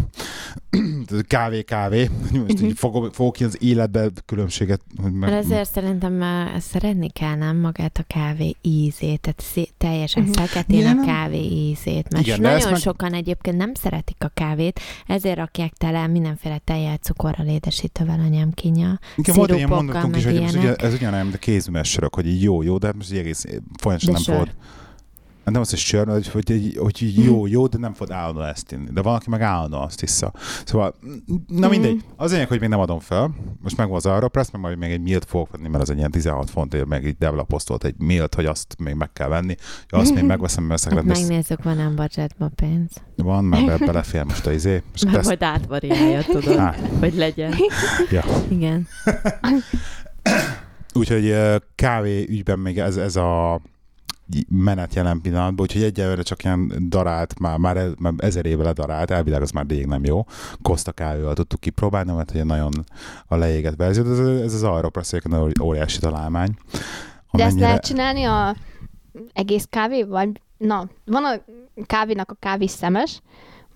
ez, ez kávé, kávé. Most így fogok, fogok ki az életbe különbséget. Hogy meg, Mert ezért szerintem uh, szeretni kell nem magát a kávé ízét, tehát szé- teljesen Mhm. feketén Igen, a kávé ízét, mert Igen, de nagyon meg- sokan egyébként nem szeretik a kávét, ezért rakják tele mindenféle tejjel, cukorral, édesítővel anyám kínja. Igen, volt ilyen mondatunk is, hogy ez, ilyenek. ez ugyanolyan, mint a kézműves sörök, hogy így jó, jó, de hát most egész folyamatosan De nem sör. fogod. Hát nem az, hogy sör, hogy, hogy, hogy, jó, jó, de nem fogod állandóan ezt inni. De valaki meg állandóan azt vissza. Szóval, na mindegy. Az lényeg, hogy még nem adom fel. Most meg az Aeropress, meg majd még egy milt fogok venni, mert az egy ilyen 16 fontért, meg így Devla posztolt egy milt, hogy azt még meg kell venni. Ja, azt még megveszem, mert Hát ezt megnézzük, van nem budgetba pénz. van, mert be, belefér most a izé. Most teszt... majd átvariálja, tudod, Á, hogy legyen. ja. Igen. Úgyhogy kávé ügyben még ez, ez a menet jelen pillanatban, úgyhogy egyelőre csak ilyen darált, már, már, már ezer éve ledarált, elvileg az már rég nem jó. Costa kávéval tudtuk kipróbálni, mert ugye nagyon a leégett verzió, ez, ez az Aeropress egy óriási találmány. De ezt Amennyire- lehet csinálni a egész kávéval? Na, van a kávénak a kávé szemes,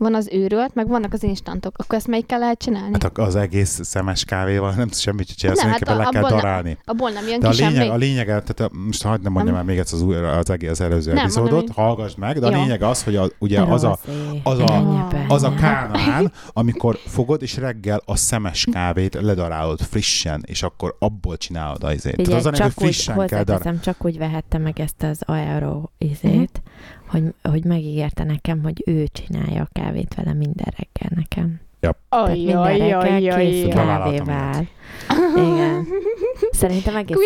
van az őrölt, meg vannak az instantok. Akkor ezt melyikkel lehet csinálni? Hát az egész szemes kávéval nem tudsz semmit csinálni, Nem, nem, hát hát le a- kell abból nem- darálni. Abból nem jön De a ki lényeg, semmi? a lényeg, tehát a, most hagyd nem mondjam Nem. el még egyszer az, új, az, egész, az előző Nem, epizódot, mondom én. hallgass meg, de a Jó. lényeg az, hogy a, ugye az a, az a- az a kánál, amikor fogod, és reggel a szemes kávét ledarálod frissen, és akkor abból csinálod az izét. Tehát Figyelj, az a lényeg, hogy csak úgy, frissen kell darálni. csak úgy vehette meg ezt az aero izét, hogy, hogy megígérte nekem, hogy ő csinálja a kávét vele minden reggel nekem. Tehát minden reggel kész Találhatom kávéval. Igen. Szerintem egész jó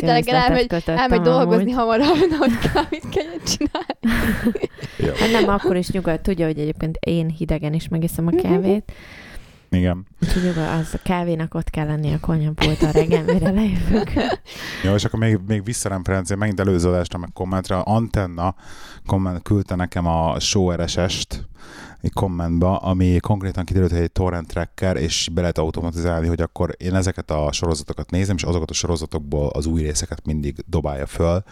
kötöttem Elmegy dolgozni hamarabb, hogy kávét kelljen csinálni. Hát nem, akkor is nyugodt. Tudja, hogy egyébként én hidegen is megiszom a kávét. Igen. Úgyhogy az a kávénak ott kell lenni a konyhapulton reggel, mire lejövök. Jó, és akkor még, még visszaremferencia, megint előző adásra, meg kommentre. Antenna komment küldte nekem a show RSS-t egy kommentba, ami konkrétan kiderült, hogy egy torrent tracker, és be lehet automatizálni, hogy akkor én ezeket a sorozatokat nézem, és azokat a sorozatokból az új részeket mindig dobálja föl.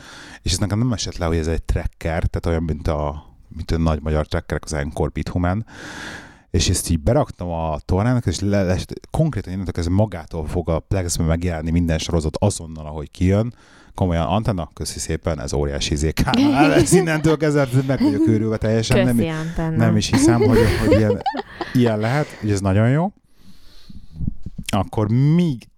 És ez nekem nem esett le, hogy ez egy tracker, tehát olyan, mint a, mint a nagy magyar trackerek, az Encore Bithuman, és ezt így beraktam a tornának, és le, le, konkrétan innentől ez magától fog a Plexbe megjelenni minden sorozat azonnal, ahogy kijön. Komolyan, Antenna, köszi szépen, ez óriási izékánál. Ez innentől kezdve meg vagyok őrülve teljesen. Nem, Köszi, Antenna. nem is hiszem, hogy, hogy ilyen, ilyen lehet, hogy ez nagyon jó. Akkor még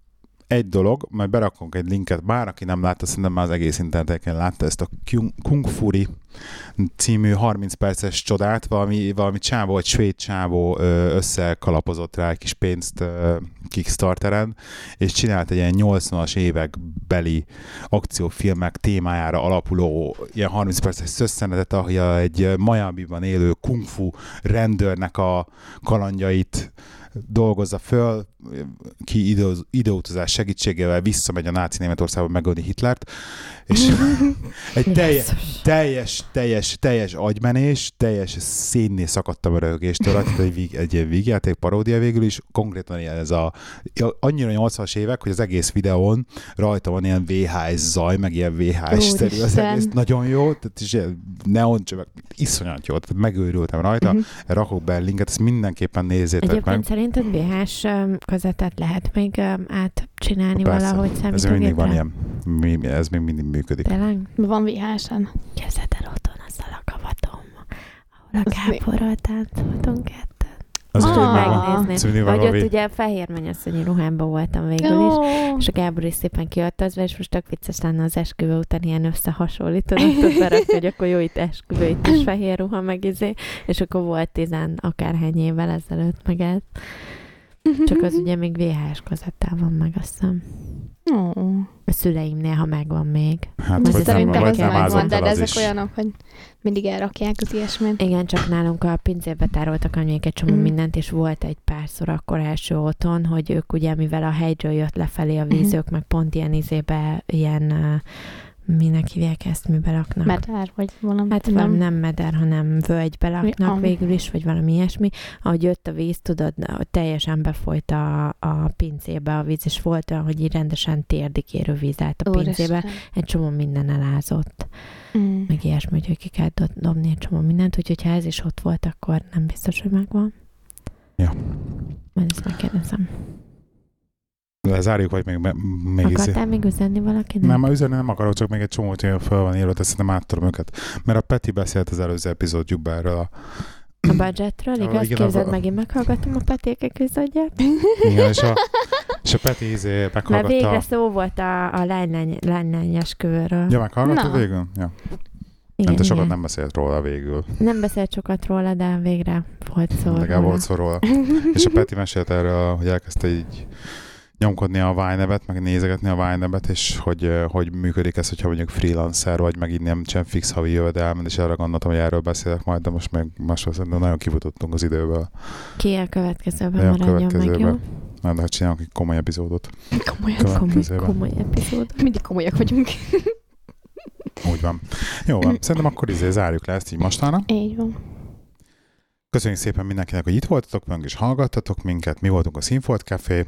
egy dolog, majd berakunk egy linket, bár aki nem látta, szerintem már az egész interneteken látta ezt a Kung- Fury című 30 perces csodát, valami, valami csávó, egy svéd csávó összekalapozott rá egy kis pénzt Kickstarteren, és csinált egy ilyen 80-as évek beli akciófilmek témájára alapuló ilyen 30 perces szösszenetet, ahogy a- egy Miami-ban élő kung fu rendőrnek a kalandjait dolgozza föl, ki idő, időutazás segítségével visszamegy a náci Németországba megölni Hitlert, és egy teljes, teljes, teljes, teljes agymenés, teljes szénné szakadtam a röhögéstől, egy, egy ilyen vígjáték paródia végül is, konkrétan ilyen ez a, annyira 80-as évek, hogy az egész videón rajta van ilyen VHS zaj, meg ilyen VHS-szerű az egész, nagyon jó, tehát is ilyen neoncsövek, iszonyat jó, tehát megőrültem rajta, Mhm. rakok be linket, ezt mindenképpen nézzétek meg. Szerinted BH-s öm, kazettát lehet még öm, átcsinálni Persze. valahogy Ez még mindig van számítógépre? ilyen, mi- ez még mindig működik. Tényleg? Van VHS-en. Képzeld el otthon azzal a kavatom, ahol a káporral táncoltunk ketten. Az Ah. Megnézni. Mindig Vagy ott ugye fehér mennyasszonyi ruhámban voltam végül is, és a Gábor is szépen kiöltözve, és most tök vicces lenne az esküvő után ilyen összehasonlítanod, ott berakni, hogy akkor jó itt esküvő, itt is fehér ruha, meg izé, és akkor volt tizen akárhány évvel ezelőtt meg ez. Csak az ugye még VHS kazettál van meg, azt hiszem. Ó. A szüleimnél, ha megvan még. Hát, nem, Szerintem ez nem megvan, de az ezek is. olyanok, hogy mindig elrakják az ilyesmit. Igen, csak nálunk a pincébe tároltak anyuék egy csomó Mm. mindent, és volt egy párszor akkor első otthon, hogy ők ugye, mivel a hegyről jött lefelé a víz, Mhm. ők meg pont ilyen izébe, ilyen, uh, minek hívják ezt, mibe raknak? Medár, vagy valami. Hát nem. nem meder, hanem völgybe laknak ah. végül is, vagy valami ilyesmi. Ahogy jött a víz, tudod, teljesen befolyt a, a pincébe a víz, és volt olyan, hogy így rendesen térdikérő víz állt a pincébe. Úristen. Egy csomó minden elázott, Mm. meg ilyesmi, hogy ki kell do- dobni egy csomó mindent, úgyhogy ha ez is ott volt, akkor nem biztos, hogy megvan. Ja. Majd ezt megkérdezem. Lezárjuk, vagy még, még izé- Akartál még üzenni valakinek? Nem, üzenni nem akarok, csak még egy csomó hogy föl van írva, de szerintem át tudom őket. Mert a Peti beszélt az előző epizódjukban erről a A budgetről, igaz? Igen, Képzeld, a- megint meghallgatom a Petéke közadját. Igen, és a, és a Peti izé Mert meghallgatta. végre szó volt a, a lánylány, lánylány esküvőről. Ja, meghallgatta végül? Ja. igen, Nem, te sokat igen. nem beszélt róla végül. nem beszélt sokat róla, de végre volt szó Legalább róla. volt szó róla. És a Peti mesélt erről, hogy elkezdte így nyomkodni a Vine-nevet, meg nézegetni a Vine-nevet, és hogy, hogy működik ez, hogyha mondjuk freelancer vagy, meg így nem sem fix havi jövedelmen, és arra gondoltam, hogy erről beszélek majd, de most meg másról szerintem nagyon kifutottunk az időből. Ki a következőben maradjon meg, jó? következőben. Majd hát csinálunk egy komoly epizódot. Komoly, Következőben. komoly epizód. Mindig komolyak vagyunk. Úgy van. Jó van. Szerintem akkor izé zárjuk le ezt így mostanra. Így van. Köszönjük szépen mindenkinek, hogy itt voltatok meg, és hallgattatok minket. Mi voltunk a Színfolt Café.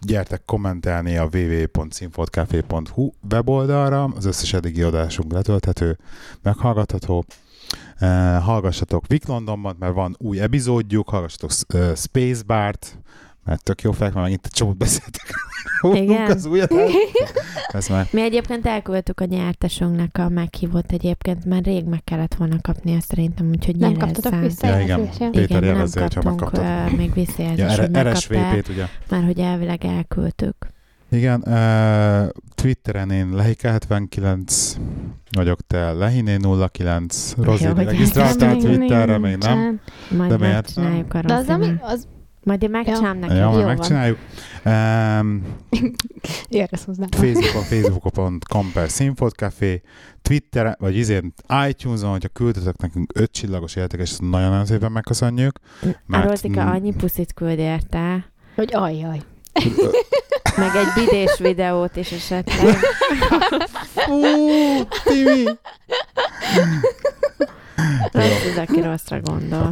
Gyertek kommentelni a www.színfoltcafé.hu weboldalra. Az összes eddigi adásunk letölthető, meghallgatható. Hallgassatok Vic mert van új epizódjuk, hallgassatok Spacebart, mert tök jó fel, mert megint egy csomót beszéltek. Igen. az új adás. Ez már Mi egyébként elküldtük a nyertesünknek a meghívót egyébként, mert rég meg kellett volna kapnia szerintem, úgyhogy Nem kaptatok vissza Ja, igen. ja? Péter Igen, nem jelezze, hogyha kaptunk megkaptad. uh, még ja, visszajelzést, hogy R- megkaptál, RSVP-t, ugye? mert hogy elvileg elküldtük. Igen, uh, Twitteren én Lehike79 vagyok, te Lehiné 09, Rozi regisztráltál Twitterre, még nem. Majd De miért a De az, ami, az Majd én megcsinálom neked. Ja, majd megcsináljuk. Um, éresz hozzá. Facebookon, facebook.com per Színfolt Twitteren, vagy izén iTunes-on, hogyha küldtetek nekünk öt csillagos értékes, ezt nagyon-nagyon szépen megköszönjük. A Mert- Rozika annyi puszit küld érte, Hogy ajjaj. meg egy bidés videót is esetleg. Ú, Timi! Rossz az, aki rosszra gondol.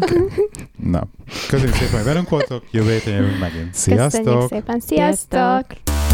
Na, köszönjük szépen, hogy velünk voltok, jövő héten jövünk megint. Sziasztok! Köszönjük szépen. Sziasztok! Sziasztok!